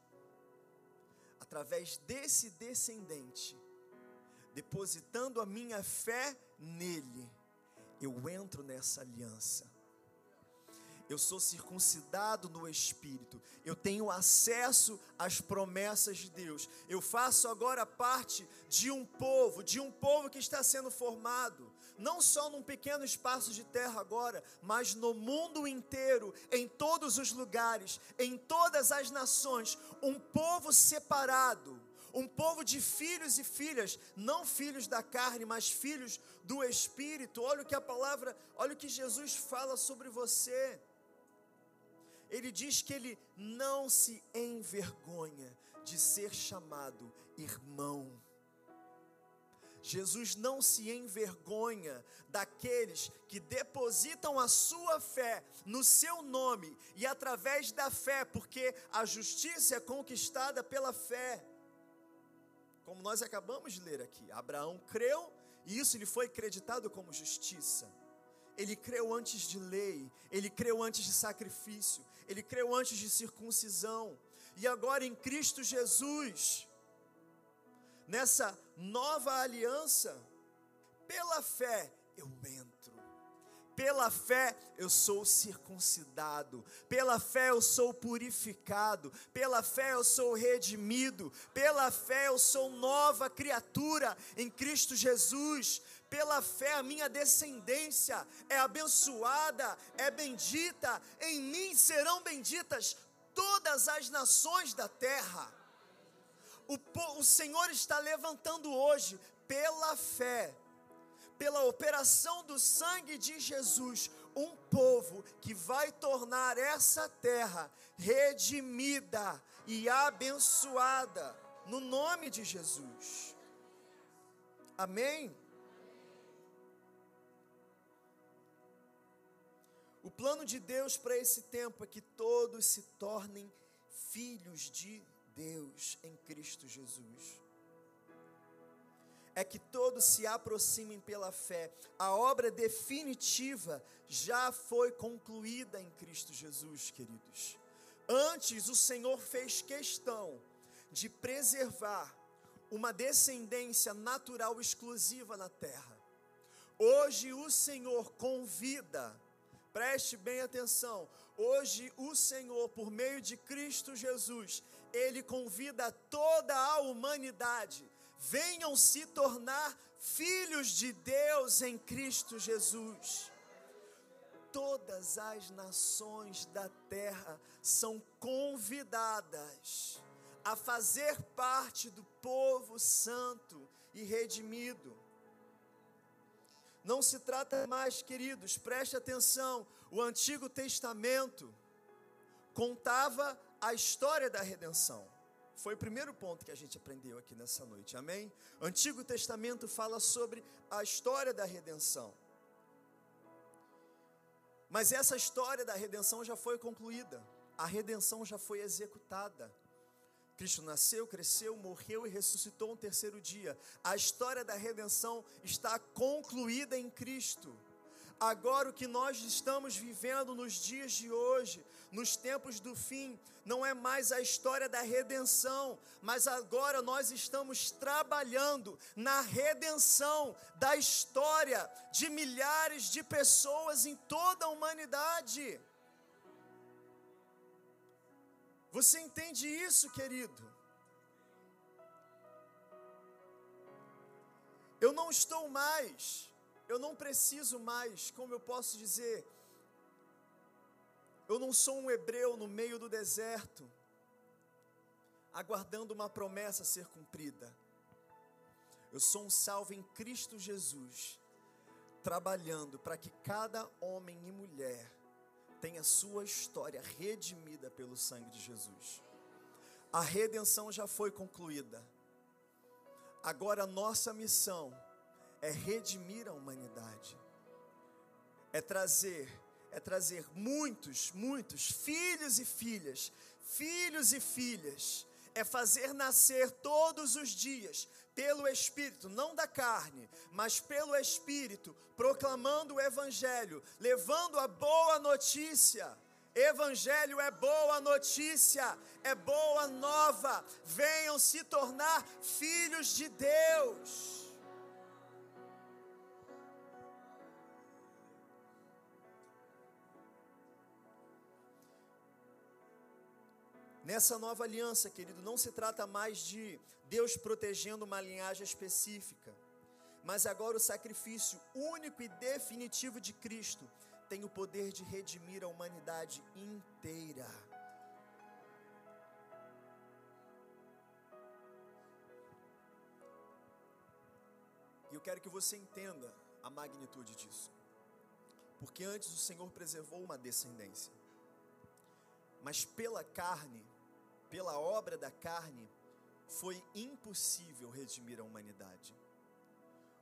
através desse descendente, depositando a minha fé nele, eu entro nessa aliança. Eu sou circuncidado no espírito, eu tenho acesso às promessas de Deus, eu faço agora parte de um povo, de um povo que está sendo formado, não só num pequeno espaço de terra agora, mas no mundo inteiro, em todos os lugares, em todas as nações, um povo separado um povo de filhos e filhas, não filhos da carne, mas filhos do Espírito. Olha o que a palavra, olha o que Jesus fala sobre você ele diz que ele não se envergonha de ser chamado irmão. Jesus não se envergonha daqueles que depositam a sua fé no seu nome e através da fé, porque a justiça é conquistada pela fé. Como nós acabamos de ler aqui, Abraão creu e isso lhe foi acreditado como justiça. Ele creu antes de lei, ele creu antes de sacrifício, ele creu antes de circuncisão. E agora em Cristo Jesus, nessa nova aliança, pela fé eu entro. Pela fé eu sou circuncidado, pela fé eu sou purificado, pela fé eu sou redimido, pela fé eu sou nova criatura em Cristo Jesus, pela fé a minha descendência é abençoada, é bendita, em mim serão benditas todas as nações da terra. O, o Senhor está levantando hoje, pela fé, pela operação do sangue de Jesus, um povo que vai tornar essa terra redimida e abençoada, no nome de Jesus. Amém? O plano de Deus para esse tempo é que todos se tornem filhos de Deus em Cristo Jesus. É que todos se aproximem pela fé. A obra definitiva já foi concluída em Cristo Jesus, queridos. Antes, o Senhor fez questão de preservar uma descendência natural exclusiva na terra. Hoje, o Senhor convida Preste bem atenção. Hoje o Senhor, por meio de Cristo Jesus, ele convida toda a humanidade, venham se tornar filhos de Deus em Cristo Jesus. Todas as nações da terra são convidadas a fazer parte do povo santo e redimido. Não se trata mais, queridos, preste atenção, o Antigo Testamento contava a história da redenção. Foi o primeiro ponto que a gente aprendeu aqui nessa noite, amém? Antigo Testamento fala sobre a história da redenção. Mas essa história da redenção já foi concluída, a redenção já foi executada. Cristo nasceu, cresceu, morreu e ressuscitou no terceiro dia. A história da redenção está concluída em Cristo. Agora, o que nós estamos vivendo nos dias de hoje, nos tempos do fim, não é mais a história da redenção, mas agora nós estamos trabalhando na redenção da história de milhares de pessoas em toda a humanidade. Você entende isso, querido? Eu não estou mais eu não preciso mais, como eu posso dizer, eu não sou um hebreu no meio do deserto, aguardando uma promessa ser cumprida. Eu sou um salvo em Cristo Jesus, trabalhando para que cada homem e mulher tenha sua história redimida pelo sangue de Jesus. A redenção já foi concluída. Agora nossa missão é redimir a humanidade, é trazer, é trazer muitos, muitos filhos e filhas, filhos e filhas, é fazer nascer todos os dias pelo Espírito, não da carne, mas pelo Espírito, proclamando o Evangelho, levando a boa notícia. Evangelho é boa notícia, é boa nova. Venham se tornar filhos de Deus. Nessa nova aliança, querido, não se trata mais de Deus protegendo uma linhagem específica, mas agora o sacrifício único e definitivo de Cristo tem o poder de redimir a humanidade inteira. E eu quero que você entenda a magnitude disso. Porque antes o Senhor preservou uma descendência. Mas pela carne, pela obra da carne, foi impossível redimir a humanidade.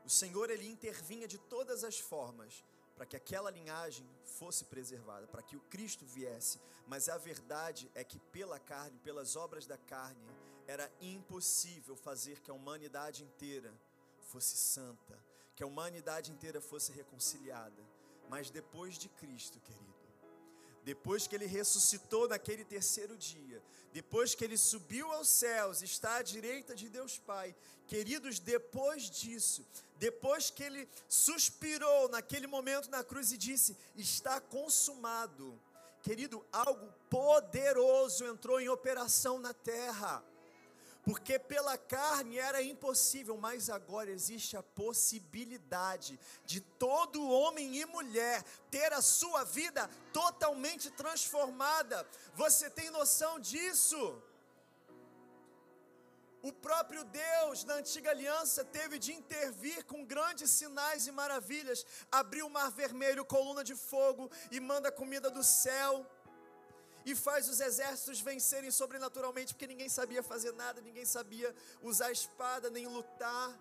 O Senhor ele intervinha de todas as formas para que aquela linhagem fosse preservada, para que o Cristo viesse, mas a verdade é que pela carne, pelas obras da carne, era impossível fazer que a humanidade inteira fosse santa, que a humanidade inteira fosse reconciliada. Mas depois de Cristo, querido, depois que ele ressuscitou naquele terceiro dia, depois que ele subiu aos céus, está à direita de Deus Pai, queridos, depois disso, depois que ele suspirou naquele momento na cruz e disse: Está consumado, querido, algo poderoso entrou em operação na terra porque pela carne era impossível, mas agora existe a possibilidade de todo homem e mulher ter a sua vida totalmente transformada. Você tem noção disso? O próprio Deus, na antiga aliança, teve de intervir com grandes sinais e maravilhas, abriu o mar vermelho, coluna de fogo e manda comida do céu e faz os exércitos vencerem sobrenaturalmente, porque ninguém sabia fazer nada, ninguém sabia usar espada nem lutar.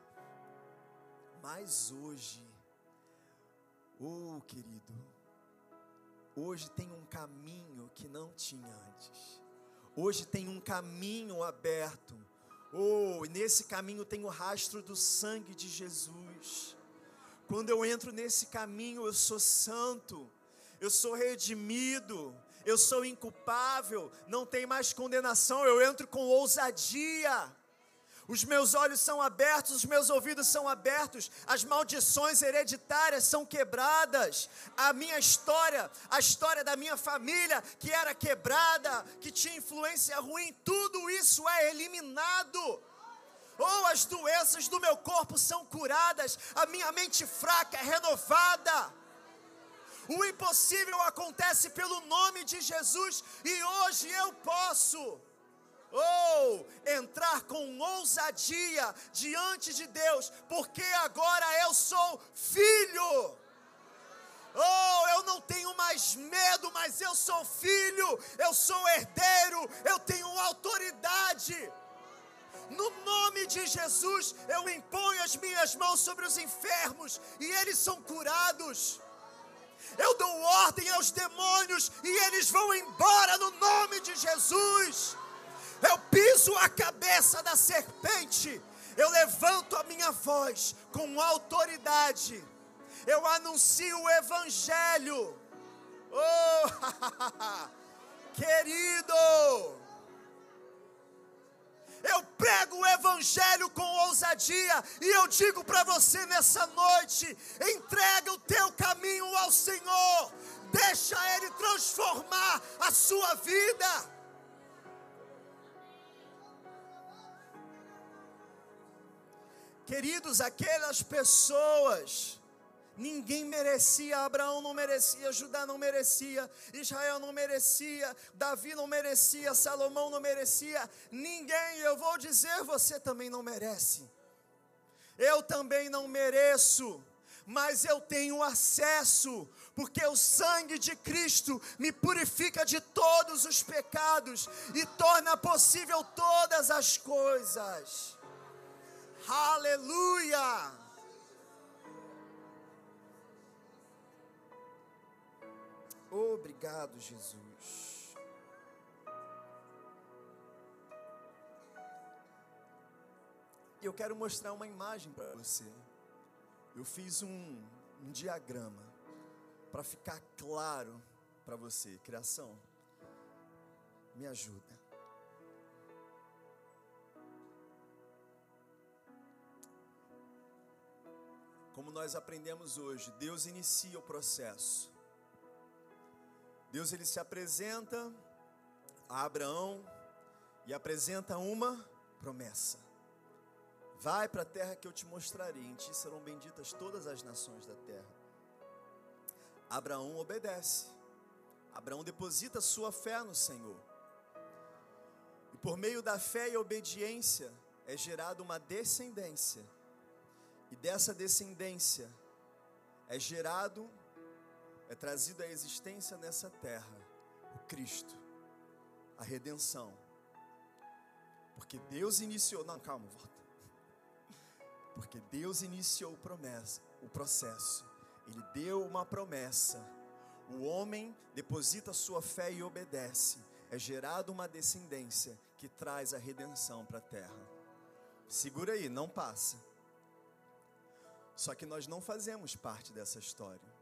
Mas hoje, oh querido, hoje tem um caminho que não tinha antes. Hoje tem um caminho aberto. Oh, nesse caminho tem o rastro do sangue de Jesus. Quando eu entro nesse caminho, eu sou santo, eu sou redimido, eu sou inculpável, não tem mais condenação, eu entro com ousadia. Os meus olhos são abertos, os meus ouvidos são abertos, as maldições hereditárias são quebradas. A minha história, a história da minha família, que era quebrada, que tinha influência ruim, tudo isso é eliminado. Ou oh, as doenças do meu corpo são curadas, a minha mente fraca é renovada. O impossível acontece pelo nome de Jesus e hoje eu posso ou entrar com ousadia diante de Deus, porque agora eu sou filho. Oh, eu não tenho mais medo, mas eu sou filho, eu sou herdeiro, eu tenho autoridade. No nome de Jesus, eu imponho as minhas mãos sobre os enfermos e eles são curados. Eu dou ordem aos demônios e eles vão embora no nome de Jesus. Eu piso a cabeça da serpente, eu levanto a minha voz com autoridade, eu anuncio o Evangelho, oh, querido, eu prego o Evangelho com ousadia, e eu digo para você nessa noite: entrega o teu caminho ao Senhor, deixa Ele transformar a sua vida. Queridos, aquelas pessoas, ninguém merecia, Abraão não merecia, Judá não merecia, Israel não merecia, Davi não merecia, Salomão não merecia, ninguém, eu vou dizer, você também não merece. Eu também não mereço, mas eu tenho acesso, porque o sangue de Cristo me purifica de todos os pecados e torna possível todas as coisas. Aleluia! Obrigado, Jesus. Eu quero mostrar uma imagem para você. Eu fiz um, um diagrama para ficar claro para você. Criação, me ajuda. como nós aprendemos hoje, Deus inicia o processo. Deus ele se apresenta a Abraão e apresenta uma promessa. Vai para a terra que eu te mostrarei, em ti serão benditas todas as nações da terra. Abraão obedece. Abraão deposita sua fé no Senhor. E por meio da fé e obediência é gerada uma descendência e dessa descendência é gerado, é trazido à existência nessa terra o Cristo, a redenção. Porque Deus iniciou, não, calma, volta. Porque Deus iniciou promessa, o processo. Ele deu uma promessa. O homem deposita sua fé e obedece. É gerado uma descendência que traz a redenção para a terra. Segura aí, não passa. Só que nós não fazemos parte dessa história.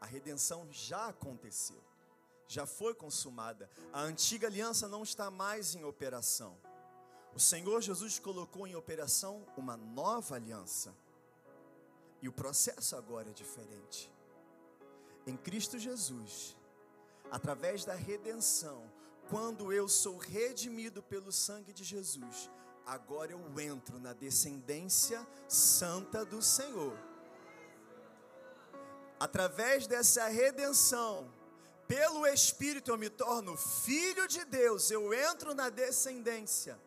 A redenção já aconteceu, já foi consumada. A antiga aliança não está mais em operação. O Senhor Jesus colocou em operação uma nova aliança. E o processo agora é diferente. Em Cristo Jesus, através da redenção, quando eu sou redimido pelo sangue de Jesus, agora eu entro na descendência santa do Senhor. Através dessa redenção, pelo Espírito eu me torno filho de Deus, eu entro na descendência.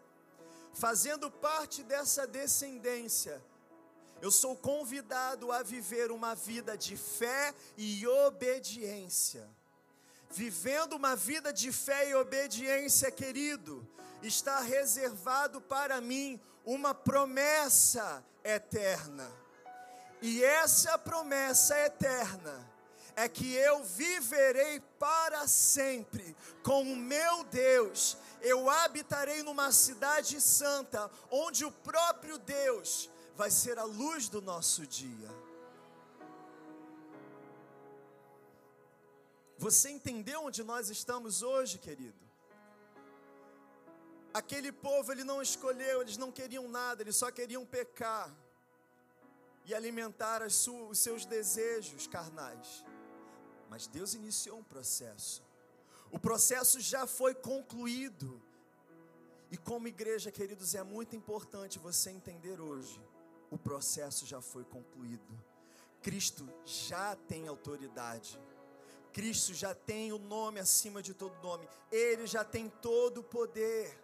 Fazendo parte dessa descendência, eu sou convidado a viver uma vida de fé e obediência. Vivendo uma vida de fé e obediência, querido, está reservado para mim uma promessa eterna. E essa promessa eterna é que eu viverei para sempre com o meu Deus. Eu habitarei numa cidade santa, onde o próprio Deus vai ser a luz do nosso dia. Você entendeu onde nós estamos hoje, querido? Aquele povo ele não escolheu, eles não queriam nada, eles só queriam pecar e alimentar os seus desejos carnais. Mas Deus iniciou um processo. O processo já foi concluído. E como igreja, queridos, é muito importante você entender hoje: o processo já foi concluído. Cristo já tem autoridade. Cristo já tem o nome acima de todo nome. Ele já tem todo o poder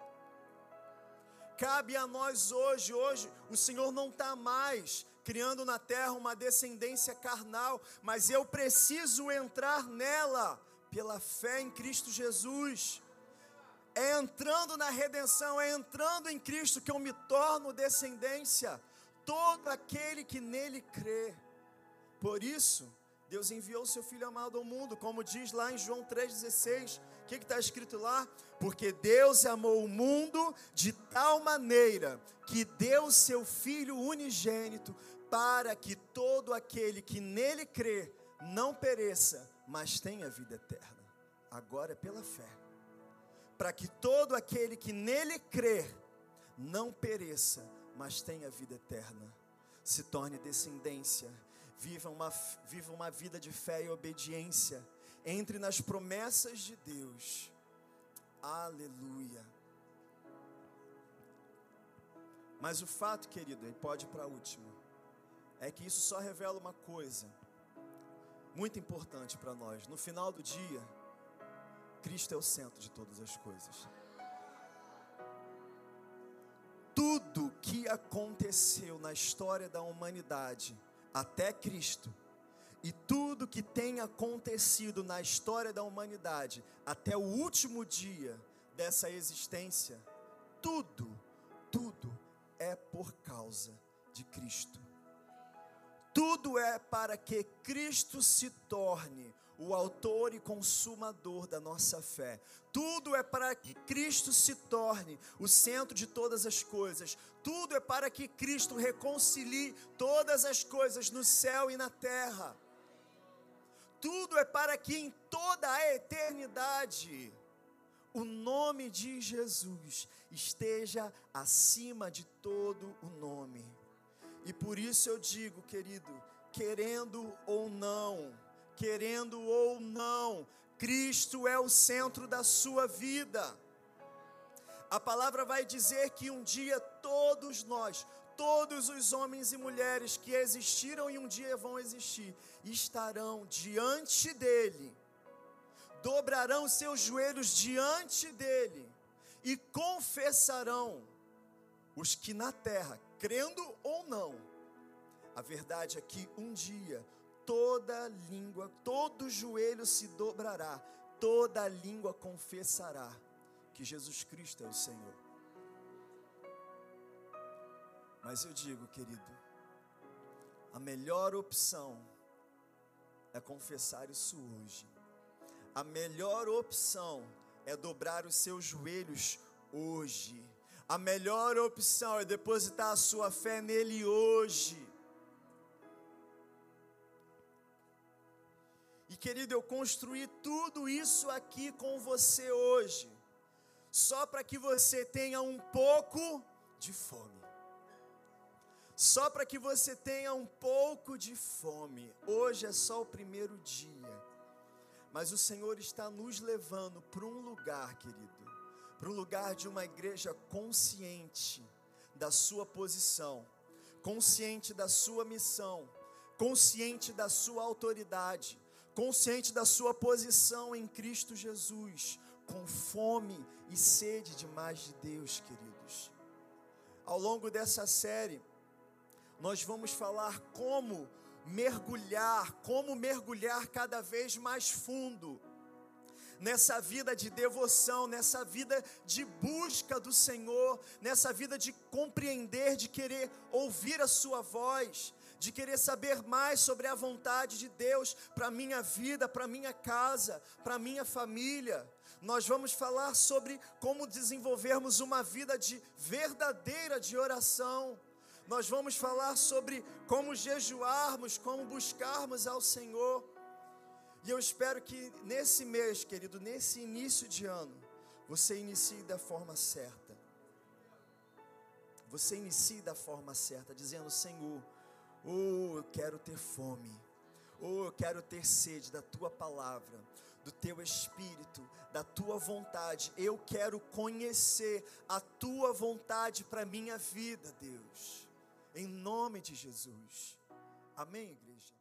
cabe a nós hoje. Hoje, o Senhor não está mais criando na terra uma descendência carnal, mas eu preciso entrar nela pela fé em Cristo Jesus. É entrando na redenção, é entrando em Cristo que eu me torno descendência. Todo aquele que nele crê. Por isso, Deus enviou seu Filho amado ao mundo, como diz lá em João 3,16 que está escrito lá? Porque Deus amou o mundo de tal maneira que deu seu Filho unigênito para que todo aquele que nele crê não pereça, mas tenha vida eterna. Agora é pela fé. Para que todo aquele que nele crê não pereça, mas tenha vida eterna. Se torne descendência, viva uma, viva uma vida de fé e obediência entre nas promessas de Deus. Aleluia. Mas o fato, querido, e pode ir para a última, é que isso só revela uma coisa muito importante para nós. No final do dia, Cristo é o centro de todas as coisas. Tudo que aconteceu na história da humanidade até Cristo e tudo que tem acontecido na história da humanidade até o último dia dessa existência, tudo, tudo é por causa de Cristo. Tudo é para que Cristo se torne o autor e consumador da nossa fé. Tudo é para que Cristo se torne o centro de todas as coisas. Tudo é para que Cristo reconcilie todas as coisas no céu e na terra tudo é para que em toda a eternidade o nome de Jesus esteja acima de todo o nome. E por isso eu digo, querido, querendo ou não, querendo ou não, Cristo é o centro da sua vida. A palavra vai dizer que um dia todos nós, todos os homens e mulheres que existiram e um dia vão existir, estarão diante dele, dobrarão seus joelhos diante dele e confessarão os que na terra, crendo ou não, a verdade é que um dia toda língua, todo joelho se dobrará, toda língua confessará que Jesus Cristo é o Senhor. Mas eu digo, querido, a melhor opção é confessar isso hoje. A melhor opção é dobrar os seus joelhos hoje. A melhor opção é depositar a sua fé nele hoje. E querido, eu construí tudo isso aqui com você hoje, só para que você tenha um pouco de fome só para que você tenha um pouco de fome. Hoje é só o primeiro dia, mas o Senhor está nos levando para um lugar, querido, para um lugar de uma igreja consciente da sua posição, consciente da sua missão, consciente da sua autoridade, consciente da sua posição em Cristo Jesus, com fome e sede de mais de Deus, queridos. Ao longo dessa série, nós vamos falar como mergulhar, como mergulhar cada vez mais fundo nessa vida de devoção, nessa vida de busca do Senhor, nessa vida de compreender, de querer ouvir a Sua voz, de querer saber mais sobre a vontade de Deus para minha vida, para minha casa, para minha família. Nós vamos falar sobre como desenvolvermos uma vida de verdadeira de oração nós vamos falar sobre como jejuarmos, como buscarmos ao Senhor. E eu espero que nesse mês, querido, nesse início de ano, você inicie da forma certa. você inicie da forma certa, dizendo: Senhor, oh, eu quero ter fome, oh, eu quero ter sede da tua palavra, do teu espírito, da tua vontade. Eu quero conhecer a tua vontade para minha vida, Deus. Em nome de Jesus. Amém, igreja.